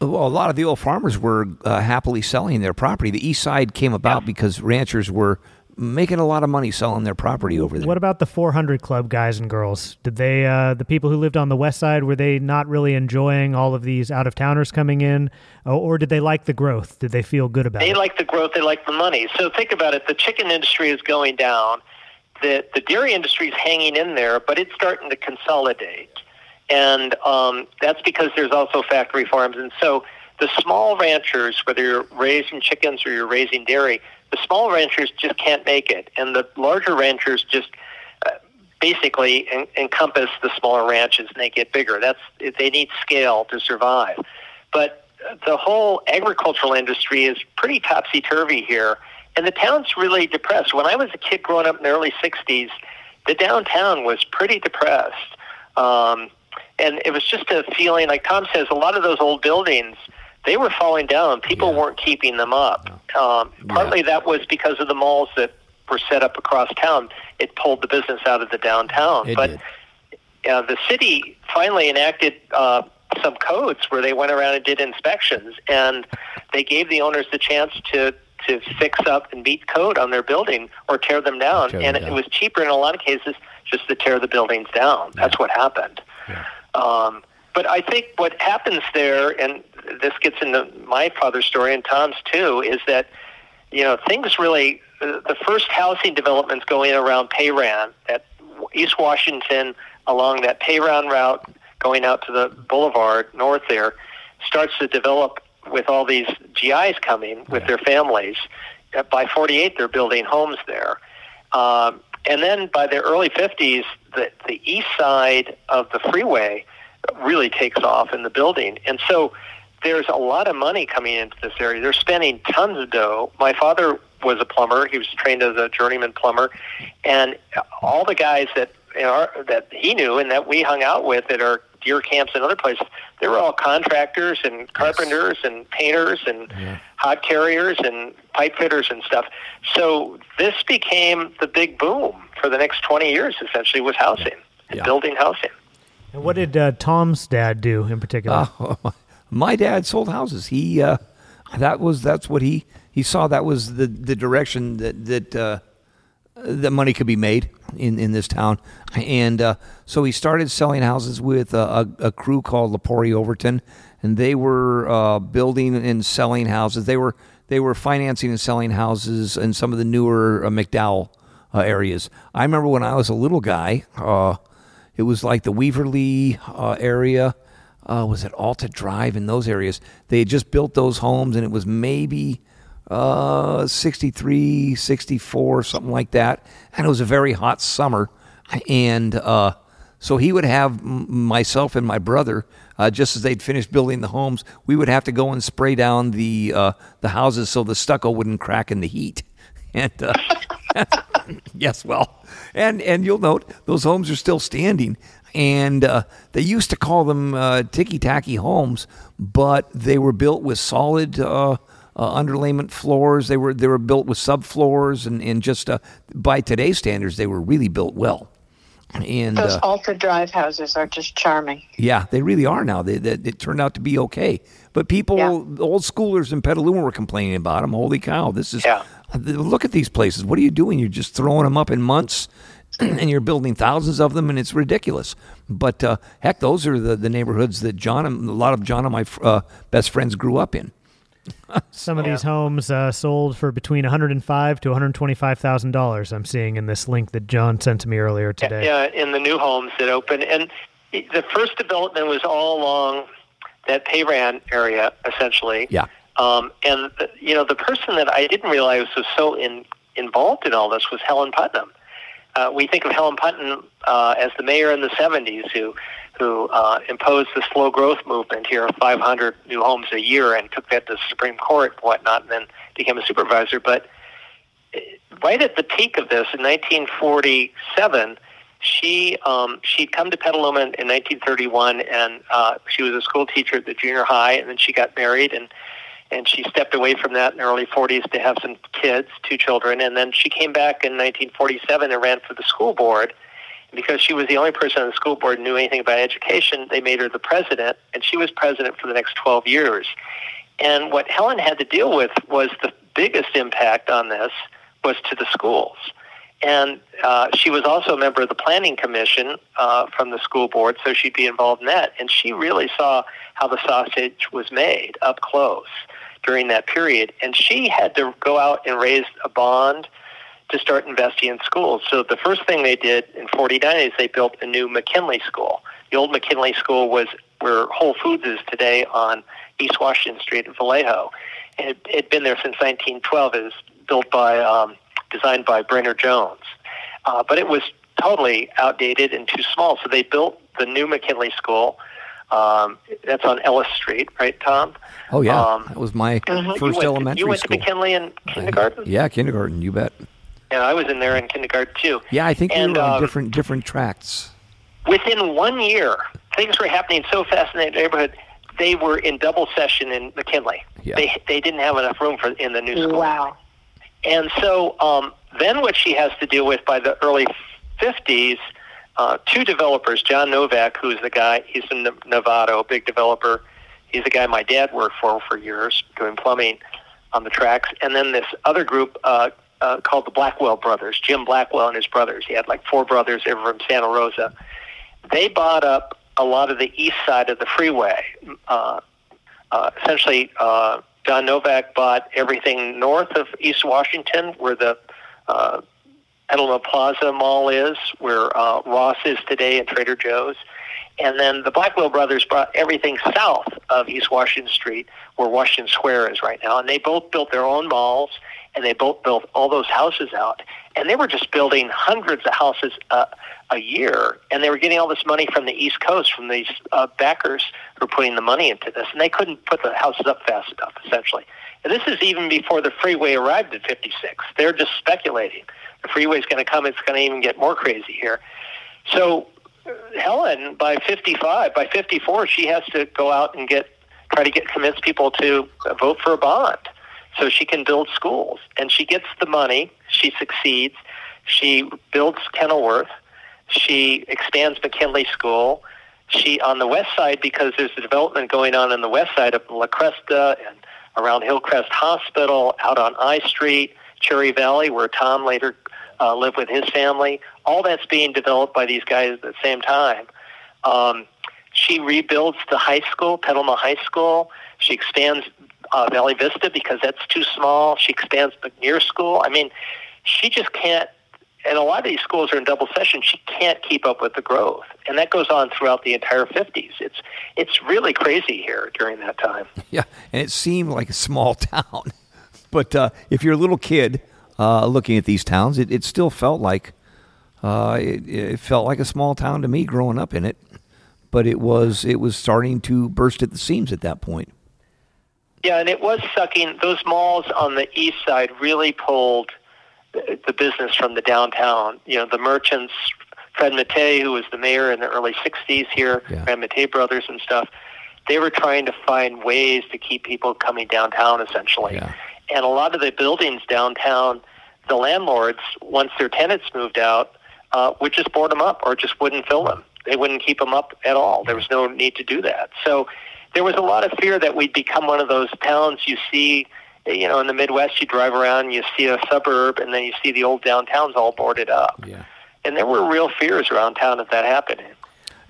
Well, a lot of the old farmers were uh, happily selling their property. The east side came about because ranchers were making a lot of money selling their property over there. What about the 400 Club guys and girls? Did they, uh, the people who lived on the west side, were they not really enjoying all of these out of towners coming in, or, or did they like the growth? Did they feel good about They it? They like the growth. They like the money. So think about it. The chicken industry is going down. The the dairy industry is hanging in there, but it's starting to consolidate, and um, that's because there's also factory farms. And so the small ranchers, whether you're raising chickens or you're raising dairy, the small ranchers just can't make it, and the larger ranchers just uh, basically en- encompass the smaller ranches, and they get bigger. That's they need scale to survive. But the whole agricultural industry is pretty topsy turvy here, and the town's really depressed. When I was a kid growing up in the early '60s, the downtown was pretty depressed, um, and it was just a feeling. Like Tom says, a lot of those old buildings they were falling down. People Yeah. weren't keeping them up. Um, partly that was because of the malls that were set up across town. It pulled the business out of the downtown, It but uh, the city finally enacted uh, some codes where they went around and did inspections, and they gave the owners the chance to to fix up and meet code on their building or tear them down. Tear and them it down. was cheaper in a lot of cases just to tear the buildings down. That's what happened. Um, but I think what happens there, and this gets into my father's story and Tom's too, is that you know things really. The first housing developments going around Payran at East Washington along that Payran route going out to the boulevard north there starts to develop with all these GIs coming with their families. By 48, they're building homes there. Um, and then by the early 50s, the, the east side of the freeway really takes off in the building. And so there's a lot of money coming into this area. They're spending tons of dough. My father was a plumber. He was trained as a journeyman plumber, and all the guys that know, that he knew and that we hung out with at our deer camps and other places, they were all contractors and carpenters and painters and hod carriers and pipe fitters and stuff. So this became the big boom for the next 20 years. Essentially, was housing, and Yeah. building housing. And what did uh, Tom's dad do in particular? Uh, my dad sold houses. He uh, that was that's what he he saw. That was the the direction that that uh, that money could be made in in this town, and uh, so he started selling houses with a, a, a crew called Lepori Overton, and they were uh, building and selling houses. They were they were financing and selling houses in some of the newer uh, McDowell uh, areas. I remember when I was a little guy. Uh, it was like the Weaverly uh, area. Was it Alta Drive in those areas? They had just built those homes, and it was maybe uh, 63, 64, something like that. And it was a very hot summer. And uh, so he would have myself and my brother, uh, just as they'd finished building the homes, we would have to go and spray down the, uh, the houses so the stucco wouldn't crack in the heat. And uh, yes, well, and and you'll note those homes are still standing, and uh, they used to call them uh, ticky tacky homes, but they were built with solid uh, uh, underlayment floors. They were they were built with subfloors, and and just uh, by today's standards, they were really built well. And Those uh, Alta Drive houses are just charming. yeah, they really are now. They, they, it turned out to be okay. But people, Yeah. old schoolers in Petaluma were complaining about them. Holy cow, this is. Yeah. Look at these places. What are you doing? You're just throwing them up in months and you're building thousands of them, and it's ridiculous. But uh, heck, those are the, the neighborhoods that John and a lot of John and my uh, best friends grew up in. Some of these homes uh, sold for between 105 to 125 thousand dollars. I'm seeing in this link that John sent to me earlier today. Yeah, in the new homes that opened, and the first development was all along that Payran area, essentially. Yeah. Um, and uh, you know, the person that I didn't realize was so in, involved in all this was Helen Putnam. Uh, we think of Helen Putnam uh, as the mayor in the '70s who who uh, imposed the slow growth movement here 500 new homes a year and took that to the Supreme Court and whatnot, and then became a supervisor. But uh, right at the peak of this in 1947, she um, she'd come to Petaluma in 1931, and uh, she was a school teacher at the junior high, and then she got married and and she stepped away from that in the early 40s to have some kids, two children, and then she came back in 1947 and ran for the school board. Because she was the only person on the school board who knew anything about education, they made her the president, and she was president for the next 12 years. And what Helen had to deal with was the biggest impact on this was to the schools. And uh, she was also a member of the planning commission uh, from the school board, so she'd be involved in that. And she really saw how the sausage was made up close during that period. And she had to go out and raise a bond to start investing in schools. So the first thing they did in 49 is they built a new McKinley School. The old McKinley School was where Whole Foods is today on East Washington Street in Vallejo. And it had been there since 1912. It was built by, um, designed by Brainerd Jones. Uh, but it was totally outdated and too small. So they built the new McKinley School. Um, that's on Ellis Street, right, Tom? Oh yeah, Um, that was my mhm. You first went- elementary You went school. to McKinley in kindergarten? Yeah, kindergarten. You bet. Yeah, I was in there in kindergarten too. Yeah, I think And, we were on um, different different tracts. Within one year, things were happening so fast in that neighborhood. They were in double session in McKinley. Yeah. They they didn't have enough room for in the new school. Wow. And so um, then what she has to deal with by the early 50s, uh, two developers, John Novak, who's the guy, he's in Ne- Nevada, a big developer. He's the guy my dad worked for for years doing plumbing on the tracks. And then this other group uh, uh, called the Blackwell Brothers, Jim Blackwell and his brothers. He had like four brothers, they were from Santa Rosa. They bought up a lot of the east side of the freeway. Uh, uh, essentially, uh, John Novak bought everything north of East Washington, where the uh, Petaluma Plaza Mall is, where uh, Ross is today, and Trader Joe's. And then the Blackwell brothers brought everything south of East Washington Street, where Washington Square is right now. And they both built their own malls, and they both built all those houses out. And they were just building hundreds of houses uh, a year, and they were getting all this money from the East Coast, from these uh, backers who were putting the money into this. And they couldn't put the houses up fast enough, essentially. And this is even before the freeway arrived at 56. They're just speculating. The freeway's going to come. It's going to even get more crazy here. So Helen, by 55, by 54, she has to go out and get try to get convince people to vote for a bond so she can build schools. And she gets the money. She succeeds. She builds Kenilworth. She expands McKinley School. She on the west side because there's a development going on in the west side of La Cresta and around Hillcrest Hospital, out on I Street, Cherry Valley, where Tom later uh, lived with his family. All that's being developed by these guys at the same time. Um, she rebuilds the high school, Petaluma High School. She expands uh, Valley Vista because that's too small. She expands McNear School. I mean, she just can't. And a lot of these schools are in double session. She can't keep up with the growth, and that goes on throughout the entire 50s. It's it's really crazy here during that time. Yeah, and it seemed like a small town. But uh, if you're a little kid uh, looking at these towns, it, it still felt like uh, it, it felt like a small town to me growing up in it. But it was it was starting to burst at the seams at that point. Yeah, and it was sucking. Those malls on the east side really pulled the business from the downtown. You know, the merchants, Fred Mattei, who was the mayor in the early '60s here, Yeah. Fred Mattei brothers and stuff. They were trying to find ways to keep people coming downtown, essentially. Yeah. And a lot of the buildings downtown, the landlords, once their tenants moved out, uh, would just board them up or just wouldn't fill them. They wouldn't keep them up at all. There was no need to do that. So there was a lot of fear that we'd become one of those towns you see, you know, in the Midwest. You drive around, and you see a suburb, and then you see the old downtowns all boarded up. Yeah. And there were real fears around town of that happening.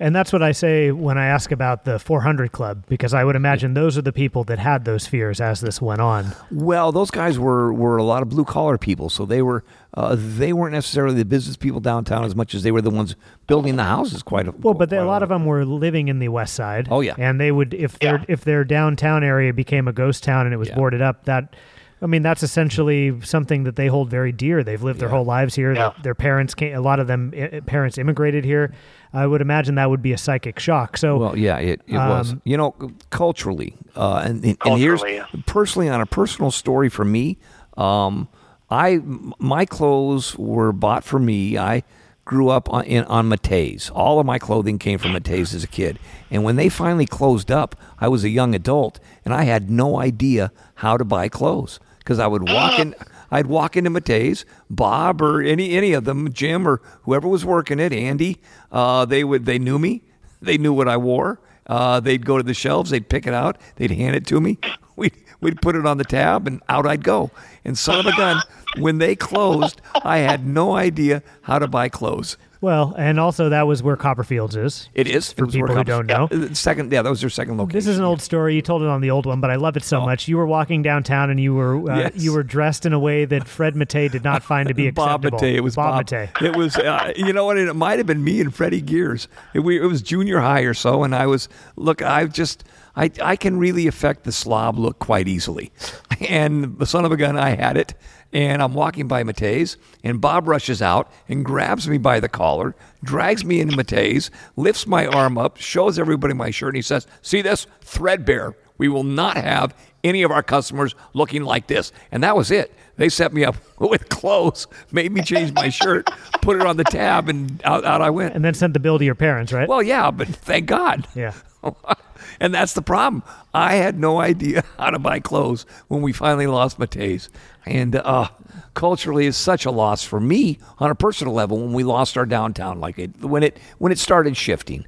And that's what I say when I ask about the 400 Club, because I would imagine those are the people that had those fears as this went on. Well, those guys were, were a lot of blue collar people, so they were uh, they weren't necessarily the business people downtown as much as they were the ones building the houses. Quite a, Well, but they, a lot of them were living in the West Side. Oh, yeah. and they would if their Yeah. if their downtown area became a ghost town and it was Yeah. boarded up. That I mean, that's essentially something that they hold very dear. They've lived their whole lives here. Yeah. Their, their parents came. A lot of them parents immigrated here. I would imagine that would be a psychic shock. So Well, yeah, it, it was. Um, You know, culturally, uh, and, and, and here's yeah. personally on a personal story for me. Um, I m- my clothes were bought for me. I grew up on in, on Mattei's. All of my clothing came from Mattei's as a kid, and when they finally closed up, I was a young adult, and I had no idea how to buy clothes because I would walk in. I'd walk into Mattei's, Bob or any any of them, Jim or whoever was working it, Andy. Uh, they would they knew me. They knew what I wore. Uh, they'd go to the shelves, they'd pick it out, they'd hand it to me. We'd, we'd put it on the tab, and out I'd go. And son of a gun, when they closed, I had no idea how to buy clothes. Well, and also that was where Copperfields is. It is For it people who don't know. Yeah, second, yeah, that was their second location. This is an old story. You told it on the old one, but I love it so Oh. much. You were walking downtown and you were uh, Yes. you were dressed in a way that Fred Mattei did not find to be acceptable. Bob. Mattei. It was Bob, Bob. It was, uh, you know what? It might have been me and Freddie Gears. It, we, it was junior high or so, and I was look. I just, I, I can really affect the slob look quite easily, and the son of a gun, I had it. And I'm walking by Mattei's, and Bob rushes out and grabs me by the collar, drags me into Mattei's, lifts my arm up, shows everybody my shirt, and he says, "See this threadbare? We will not have any of our customers looking like this." And that was it. They set me up with clothes, made me change my shirt, put it on the tab, and out, out I went. And then sent the bill to your parents, right? Well, yeah, but thank God. yeah. and that's the problem. I had no idea how to buy clothes when we finally lost Mattei's. And uh, culturally, it's such a loss for me on a personal level when we lost our downtown, like it when it when it started shifting.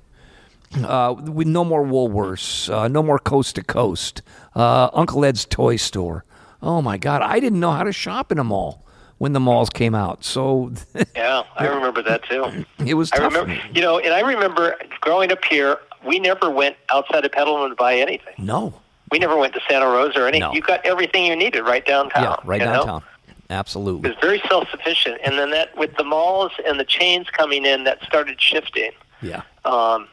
Uh, with no more Woolworths, uh, no more Coast to Coast, uh, Uncle Ed's toy store. Oh my God, I didn't know how to shop in a mall when the malls came out. So Yeah, I remember that too. it was I remember, you know, and I remember growing up here, we never went outside of Petaluma to buy anything. No, We never went to Santa Rosa or anything. No. You got everything you needed right downtown. yeah, right downtown. know? downtown. It was very self-sufficient, and then that with the malls and the chains coming in, that started shifting. Yeah. Um,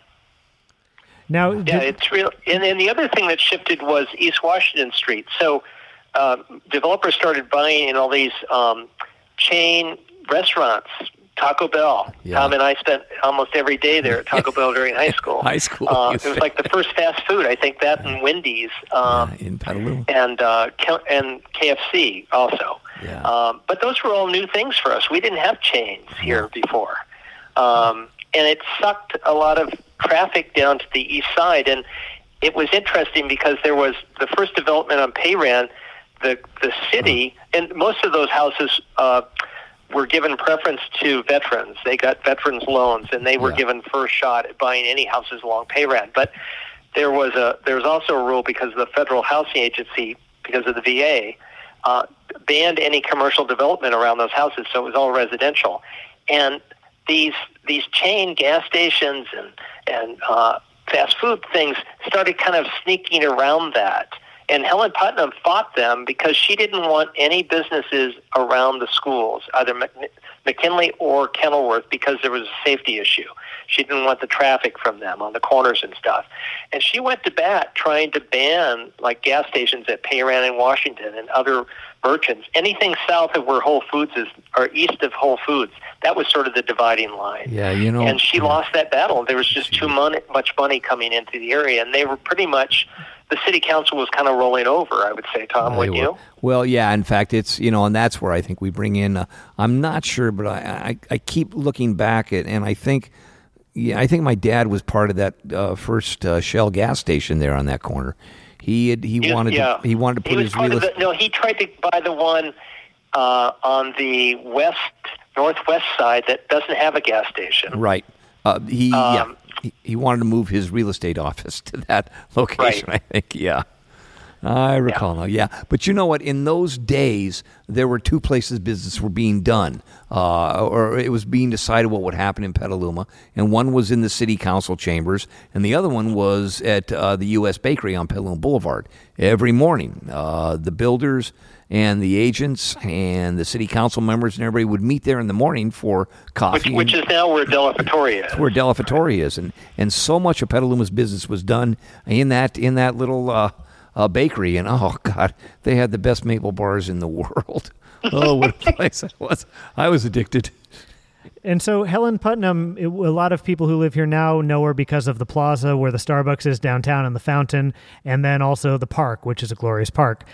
Now, yeah, did- it's real. And then the other thing that shifted was East Washington Street. So um, developers started buying in all these um, chain restaurants, Taco Bell. Yeah. Tom and I spent almost every day there at Taco Bell during high school. High school, Uh, it was like the first fast food. I think that and Wendy's. Um, in Petaluma. and uh, K- and KFC also. Yeah. Um, but those were all new things for us. We didn't have chains here before, um, and it sucked a lot of traffic down to the east side. And it was interesting because there was the first development on Payran. The the city and most of those houses. Uh, were given preference to veterans. They got veterans loans, and they were Yeah. given first shot at buying any houses along Payran. But there was a there was also a rule because the federal housing agency, because of the VA, uh, banned any commercial development around those houses, so it was all residential. And these these chain gas stations and and uh, fast food things started kind of sneaking around that. And Helen Putnam fought them because she didn't want any businesses around the schools, either Mc- McKinley or Kenilworth, because there was a safety issue. She didn't want the traffic from them on the corners and stuff. And she went to bat trying to ban like gas stations at Payran in Washington and other merchants. Anything south of where Whole Foods is or east of Whole Foods, that was sort of the dividing line. Yeah, you know. And she yeah. lost that battle. There was just too mon- much money coming into the area, and they were pretty much the city council was kind of rolling over. I would say, Tom, wouldn't you? Well, yeah. In fact, it's you know, and that's where I think we bring in. Uh, I'm not sure, but I, I I keep looking back at, and I think, yeah, I think my dad was part of that uh, first uh, Shell gas station there on that corner. He had, he He- wanted yeah. to, he wanted to put his real the, no. He tried to buy the one uh, on the west northwest side that doesn't have a gas station. right. Uh, he yeah. Um, He, he wanted to move his real estate office to that location. Right. I think. Yeah. I recall now, yeah. But you know what? In those days, there were two places business were being done, uh, or it was being decided what would happen in Petaluma, and one was in the city council chambers, and the other one was at uh, the U.S. Bakery on Petaluma Boulevard. Every morning, uh, the builders and the agents and the city council members and everybody would meet there in the morning for coffee. which and- is now where Della Fattoria is. where Della Fattoria is, and and so much of Petaluma's business was done in that in that little uh, uh, bakery, and oh god, they had the best maple bars in the world. Oh, what a place that was! I was addicted. And so Helen Putnam, it, a lot of people who live here now know her because of the plaza where the Starbucks is downtown and the fountain, and then also the park, which is a glorious park.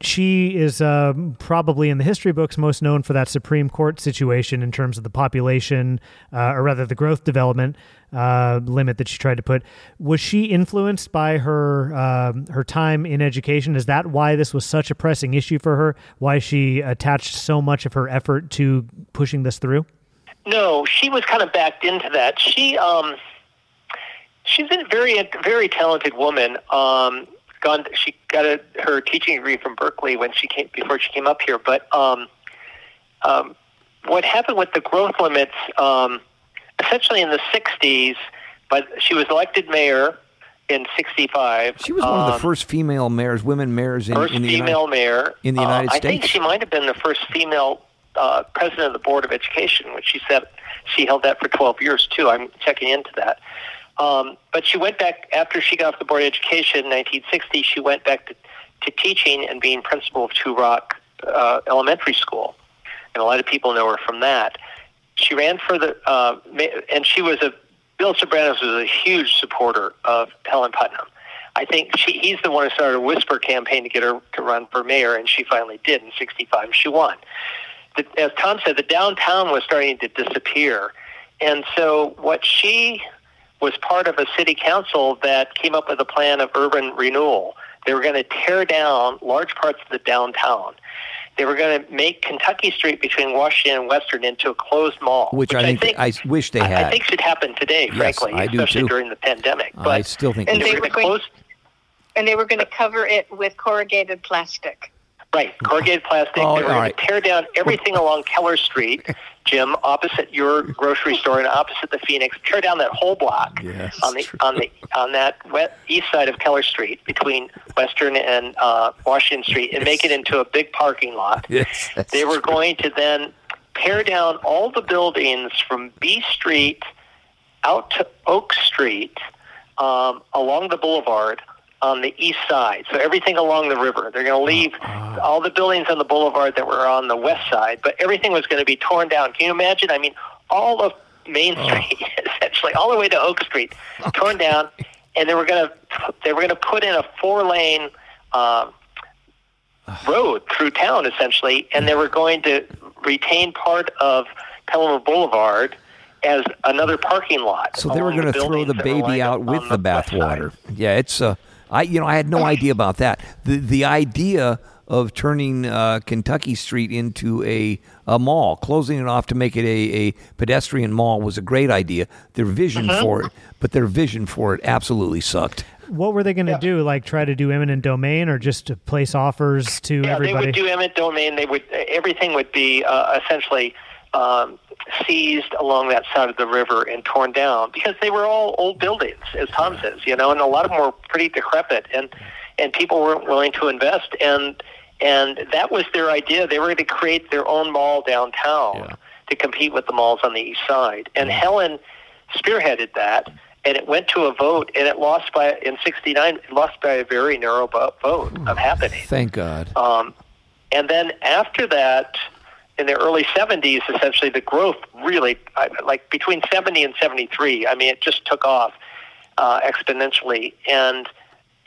She is uh, probably in the history books most known for that Supreme Court situation in terms of the population, uh, or rather the growth development uh, limit that she tried to put. Was she influenced by her um her time in education? Is that why this was such a pressing issue for her? Why she attached so much of her effort to pushing this through? No, she was kind of backed into that. She um, she's a very very talented woman. Um, gone. She got a, her teaching degree from Berkeley when she came before she came up here. But um, um, what happened with the growth limits? Um, essentially, in the '60s, but she was elected mayor in '65. She was one of the Um, first female mayors, women mayors in, first in the female United, mayor in the Uh, United I think she might have been the first female uh, president of the board of education, which she said she held that for 12 years too. I'm checking into that. Um, but she went back after she got off the board of education in 1960. She went back to, to teaching and being principal of Two Rock uh, Elementary School, and a lot of people know her from that. She ran for the, uh, and she was a Bill Soberanes was a huge supporter of Helen Putnam. I think she, he's the one who started a whisper campaign to get her to run for mayor, and she finally did in '65. She won. The, as Tom said, the downtown was starting to disappear, and so what she was part of a city council that came up with a plan of urban renewal. They were going to tear down large parts of the downtown. They were going to make Kentucky Street between Washington and Western into a closed mall, which, I think, I wish they had. I think should happen today, Yes, frankly, I do especially too. during the pandemic. But I still think And they they were were going to going- close. and they were going to cover it with corrugated plastic. Right, corrugated plastic. Oh, they were going right. to tear down everything along Keller Street, Jim, opposite your grocery store and opposite the Phoenix. Tear down that whole block Yes, on the true. on the on that west, east side of Keller Street between Western and uh, Washington Street, and make it into a big parking lot. Yes, they were true. going to then tear down all the buildings from B Street out to Oak Street um, along the boulevard on the east side. So everything along the river. They're going to leave all the buildings on the boulevard that were on the west side, but everything was going to be torn down. Can you imagine? I mean, all of Main Street, essentially all the way to Oak Street, torn down, and they were going to they were going to put in a four lane. Um, road through town essentially, and they were going to retain part of Petaluma Boulevard as another parking lot. So they were going to throw the baby out with the bathwater. Yeah, it's uh, I you know I had no idea about that. The the idea of turning uh, Kentucky Street into a a mall, closing it off to make it a, a pedestrian mall was a great idea. Their vision Uh-huh. for it, but their vision for it absolutely sucked. What were they going to Yeah. do? Like try to do eminent domain, or just to place offers to Yeah, everybody? they would do eminent domain. They would everything would be uh, essentially um, seized along that side of the river and torn down because they were all old buildings, as Tom says. You know, and a lot of them were pretty decrepit, and and people weren't willing to invest, and and that was their idea. They were going to create their own mall downtown Yeah. to compete with the malls on the east side, and Helen spearheaded that. And it went to a vote, and it lost by in '69. It lost by a very narrow vo- vote of happening. Thank God. Um, and then after that, in the early 70s, essentially the growth really, like between 70 and 73, I mean, it just took off uh, exponentially. And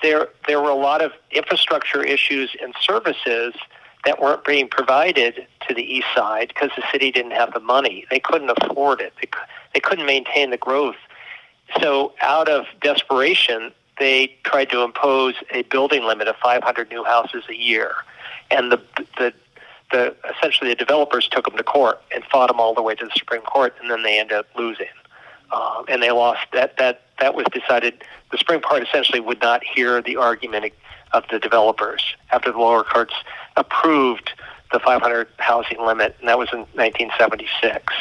there, there were a lot of infrastructure issues and services that weren't being provided to the east side because the city didn't have the money. They couldn't afford it. They, they couldn't maintain the growth. So, out of desperation, they tried to impose a building limit of 500 new houses a year, and the the the essentially the developers took them to court and fought them all the way to the Supreme Court, and then they ended up losing, um, and they lost. That that that was decided. The Supreme Court essentially would not hear the argument of the developers after the lower courts approved the 500 housing limit, and that was in 1976.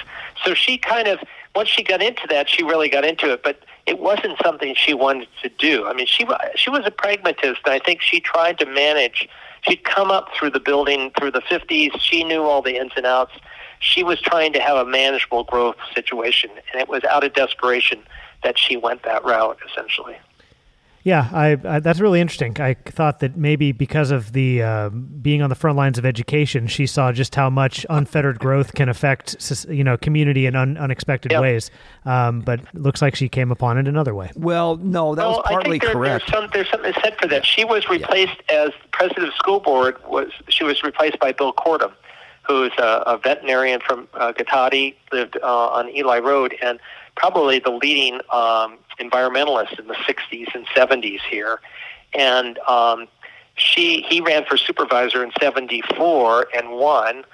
So she kind of, once she got into that, she really got into it, but it wasn't something she wanted to do. I mean, she she was a pragmatist, and I think she tried to manage. She'd come up through the building through the 50s. She knew all the ins and outs. She was trying to have a manageable growth situation, and it was out of desperation that she went that route, essentially. Yeah, I, I that's really interesting. I thought that maybe because of the uh, being on the front lines of education, she saw just how much unfettered growth can affect you know community in un, unexpected Yep. ways. Um, but looks like she came upon it another way. Well, no, that was partly I think there, correct. There's, some, there's something said for that. She was replaced as president of school board. Was she was replaced by Bill Kortum, who's a, a veterinarian from uh, Cotati, lived uh, on Ely Road, and probably the leading um, environmentalist in the 60s and 70s here. And um, she he ran for supervisor in 74 and won.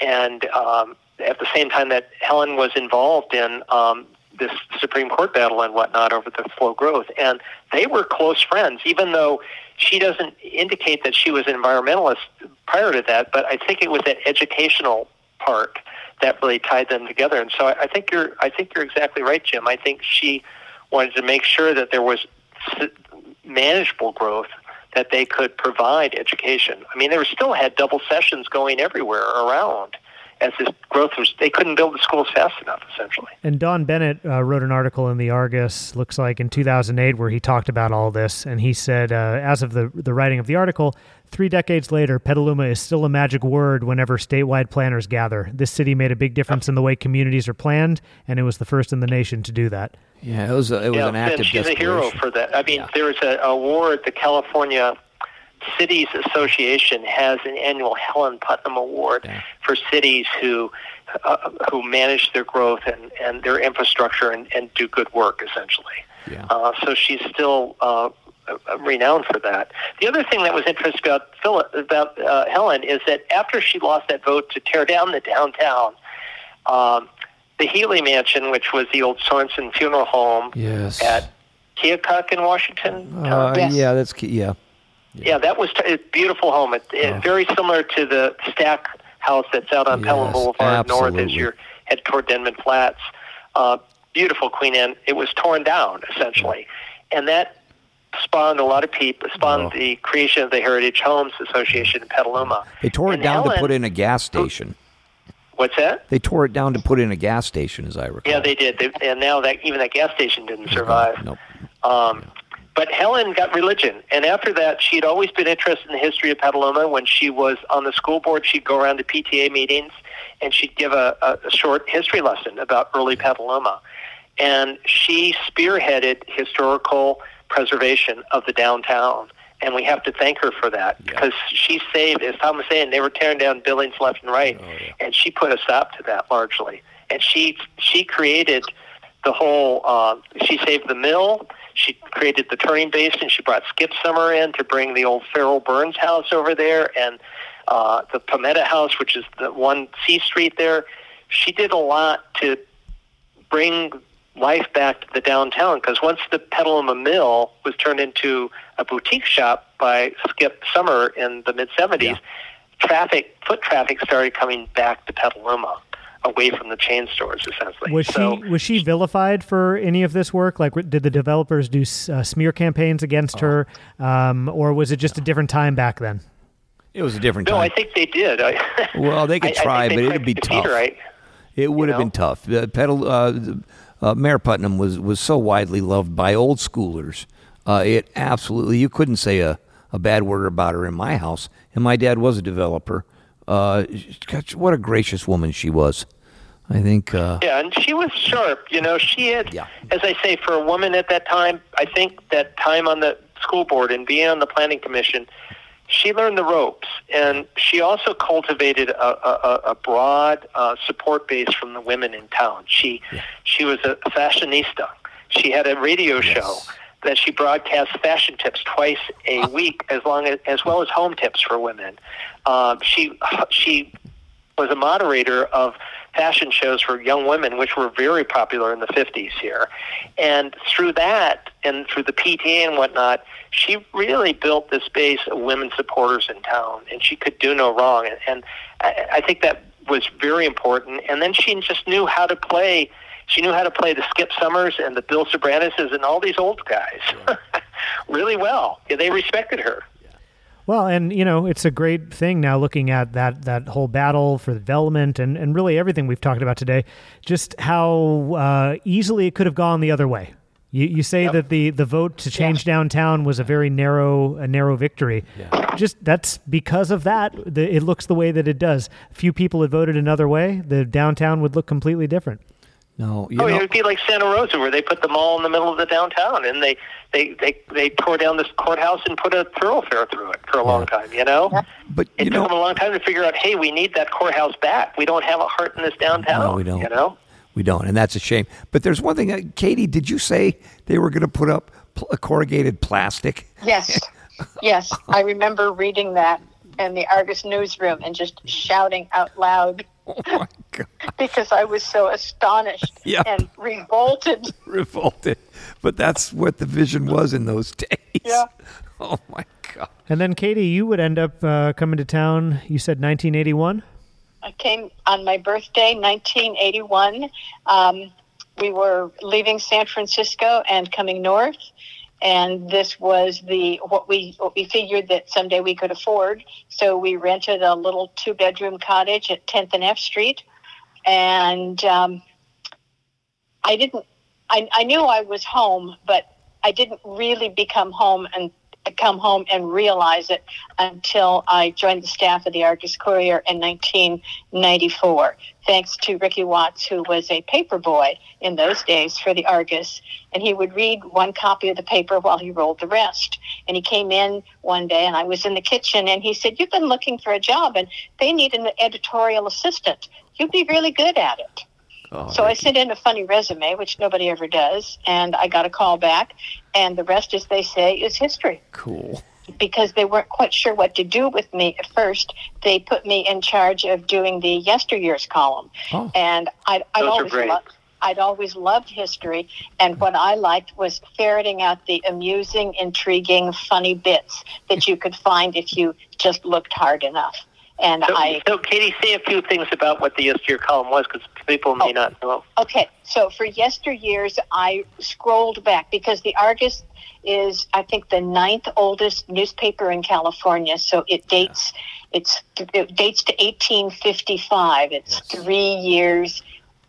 And um, at the same time that Helen was involved in um, this Supreme Court battle and whatnot over the slow growth, and they were close friends, even though she doesn't indicate that she was an environmentalist prior to that. But I think it was that educational part that really tied them together. And so I, I think you're I think you're exactly right, Jim. I think she wanted to make sure that there was manageable growth that they could provide education. I mean, they were still had double sessions going everywhere around as this growth was. They couldn't build the schools fast enough, essentially. And Don Bennett uh, wrote an article in the Argus, looks like in 2008, where he talked about all this. And he said, uh, as of the the writing of the article, three decades later, Petaluma is still a magic word whenever statewide planners gather. This city made a big difference in the way communities are planned, and it was the first in the nation to do that. Yeah, it was a, it was yeah, an act of she's a hero for that. I mean, Yeah. there's an award. The California Cities Association has an annual Helen Putnam Award Yeah. for cities who uh, who manage their growth and, and their infrastructure and, and do good work, essentially. Yeah. Uh, so she's still uh, uh, renowned for that. The other thing that was interesting about Philip, about uh, Helen is that after she lost that vote to tear down the downtown, um, the Healy Mansion, which was the old Sorensen funeral home Yes. at Keokuk in Washington. Uh, Yes. Yeah, that's key. Yeah. yeah, that was a beautiful home. It, it, Oh. Very similar to the Stack House that's out on Petaluma Yes, Boulevard North as you head toward Denman Flats. Uh, beautiful Queen Anne. It was torn down essentially, and that spawned a lot of people. Spawned Oh. the creation of the Heritage Homes Association in Petaluma. They tore it And down to put in a gas station. What's that? They tore it down to put in a gas station, as I recall. Yeah, they did. They, and now that even that gas station didn't survive. Nope. Um, but Helen got religion, and after that, she'd always been interested in the history of Petaluma. When she was on the school board, she'd go around to PTA meetings, and she'd give a, a, a short history lesson about early Petaluma. And she spearheaded historical preservation of the downtown. And we have to thank her for that because she saved, as Tom was saying, they were tearing down buildings left and right, and she put a stop to that largely. And she she created the whole. Uh, she saved the mill. She created the turning basin. She brought Skip Sommer in to bring the old Farrell Burns house over there, and uh, the Palmetto House, which is the one C Street there. She did a lot to bring life back to the downtown because once the Petaluma Mill was turned into a boutique shop by Skip Sommer in the mid 70s, Yeah. traffic, foot traffic started coming back to Petaluma away from the chain stores essentially. Was so, she was she vilified for any of this work? Like, did the developers do uh, smear campaigns against her, um, or was it just a different time back then? It was a different No, time. I think they did. I, Well, they could I- I try, think they but it'd be to defeat her, tough. right? It would You have been tough. Uh, Petal, uh, uh, Mayor Putnam was, was so widely loved by old schoolers. Uh, it absolutely, you couldn't say a, a bad word about her in my house. And my dad was a developer. Uh, what a gracious woman she was. I think. Uh, Yeah, and she was sharp. You know, she had, Yeah. as I say, for a woman at that time, I think that time on the school board and being on the planning commission, she learned the ropes, and she also cultivated a, a, a broad uh, support base from the women in town. She she was a fashionista. She had a radio show that she broadcast fashion tips twice a week, as long as as well as home tips for women. Um, she she was a moderator of fashion shows for young women, which were very popular in the 50s here. And through that, and through the PTA and whatnot, she really built this base of women supporters in town, and she could do no wrong. And, and I, I think that was very important. And then she just knew how to play. She knew how to play the Skip Sommers and the Bill Soberaneses and all these old guys really well. Yeah, they respected her. Well, and you know, it's a great thing now looking at that that whole battle for development and and really everything we've talked about today. Just how uh, easily it could have gone the other way. You you say Yep. that the the vote to change downtown was a very narrow a narrow victory. Just that's because of that. The, it looks the way that it does. Few people had voted another way. The downtown would look completely different. No, you oh, know, it would be like Santa Rosa, where they put the mall in the middle of the downtown, and they they they they tore down this courthouse and put a thoroughfare through it for a long time. You know, but it you took know, them a long time to figure out, hey, we need that courthouse back. We don't have a heart in this downtown. No, we don't. You know, we don't, and that's a shame. But there's one thing, uh, Katie. Did you say they were going to put up pl- corrugated plastic? Yes, yes. I remember reading that in the Argus newsroom and just shouting out loud Oh my God, because I was so astonished Yeah. and revolted. revolted. But that's what the vision was in those days. Yeah. Oh my God. And then Katie, you would end up uh, coming to town. You said 1981. I came on my birthday, 1981. Um, we were leaving San Francisco and coming north, and this was the what we what we figured that someday we could afford. So we rented a little two bedroom cottage at 10th and F Street, and um, I didn't. I, I knew I was home, but I didn't really become home and come home and realize it until I joined the staff of the Argus Courier in 1994, thanks to Ricky Watts, who was a paper boy in those days for the Argus. And he would read one copy of the paper while he rolled the rest. And he came in one day, and I was in the kitchen, and he said, You've been looking for a job, and they need an editorial assistant. You'd be really good at it. Oh, So I sent in a funny resume, which nobody ever does, and I got a call back. And the rest, as they say, is history. cool. Because they weren't quite sure what to do with me at first, they put me in charge of doing the yesteryears column. Oh. And I'd, I'd Those are always great. loved. I'd always loved history, and what I liked was ferreting out the amusing, intriguing, funny bits that you could find if you just looked hard enough. And so, I so Katie, say a few things about what the yesteryear column was, because people may Oh. not know. Okay, so for yesteryears, I scrolled back because the Argus is, I think, the ninth oldest newspaper in California. So it dates, it's it dates to 1855. It's three years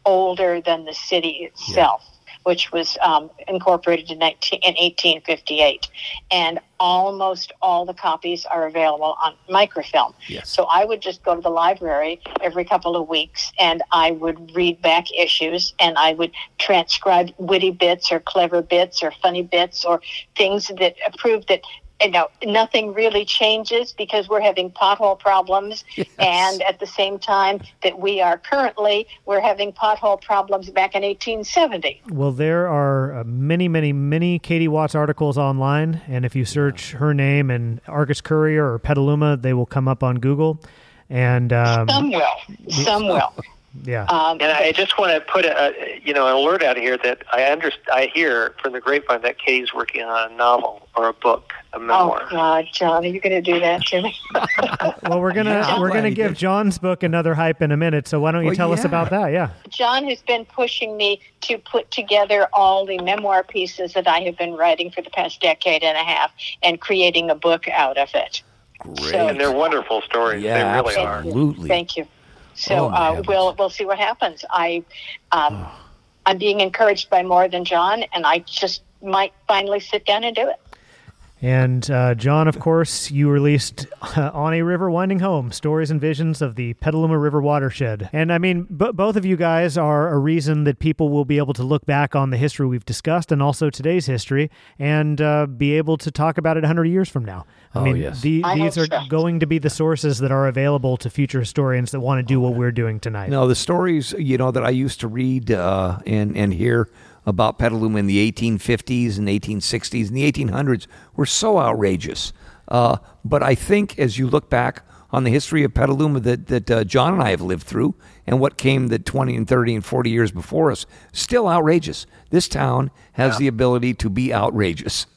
older than the city itself. Which was um, incorporated in, 19, in 1858. And almost all the copies are available on microfilm. Yes. So I would just go to the library every couple of weeks and I would read back issues and I would transcribe witty bits or clever bits or funny bits or things that proved that you know nothing really changes because we're having pothole problems. And at the same time that we are currently we're having pothole problems back in 1870 Well, there are uh, many, many, many Katie Watts articles online, and if you search her name and Argus Courier or Petaluma, they will come up on Google. And um, some will some will yeah, um, And I just want to put a, a you know an alert out here that I under, I hear from the grapevine that Katie's working on a novel or a book, a oh god john are you going to do that to me well, we're gonna Yeah, we're glad gonna give did. John's book another hype in a minute. So why don't you Well, tell us about that? Yeah. John has been pushing me to put together all the memoir pieces that I have been writing for the past decade and a half and creating a book out of it. Great. So- And they're wonderful stories. Yeah, they really Thank are. you. Absolutely. Thank you. So Oh, uh, we'll we'll see what happens. I um, I'm being encouraged by more than John, and I just might finally sit down and do it. And uh, John, of course, you released uh, On a River Winding Home Stories and Visions of the Petaluma River Watershed. And I mean, b- both of you guys are a reason that people will be able to look back on the history we've discussed and also today's history and uh, be able to talk about it 100 years from now. I Oh, mean, yes. the, I these are hope so. going to be the sources that are available to future historians that want to do what we're doing tonight. No, the stories you know that I used to read uh, and and hear about Petaluma in the 1850s and 1860s and the 1800s were so outrageous. Uh, but I think as you look back on the history of Petaluma that that uh, John and I have lived through and what came the 20 and 30 and 40 years before us, still outrageous. This town has the ability to be outrageous,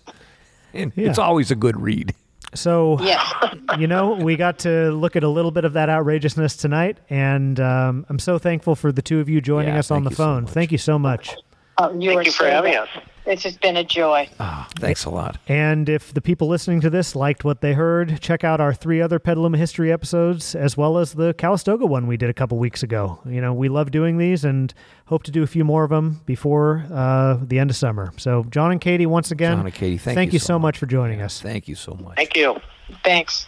and it's always a good read. So, Yes. you know, we got to look at a little bit of that outrageousness tonight, and um, I'm so thankful for the two of you joining Yeah, us on the you so phone. thank you so much. Oh, you Thank you for having wel- us. This has been a joy. Ah, thanks a lot. And if the people listening to this liked what they heard, check out our three other Petaluma history episodes, as well as the Calistoga one we did a couple weeks ago. You know, we love doing these and hope to do a few more of them before uh, the end of summer. So, John and Katie, once again, John and Katie, thank you you so so much for joining us. Thank you so much. Thank you. Thanks.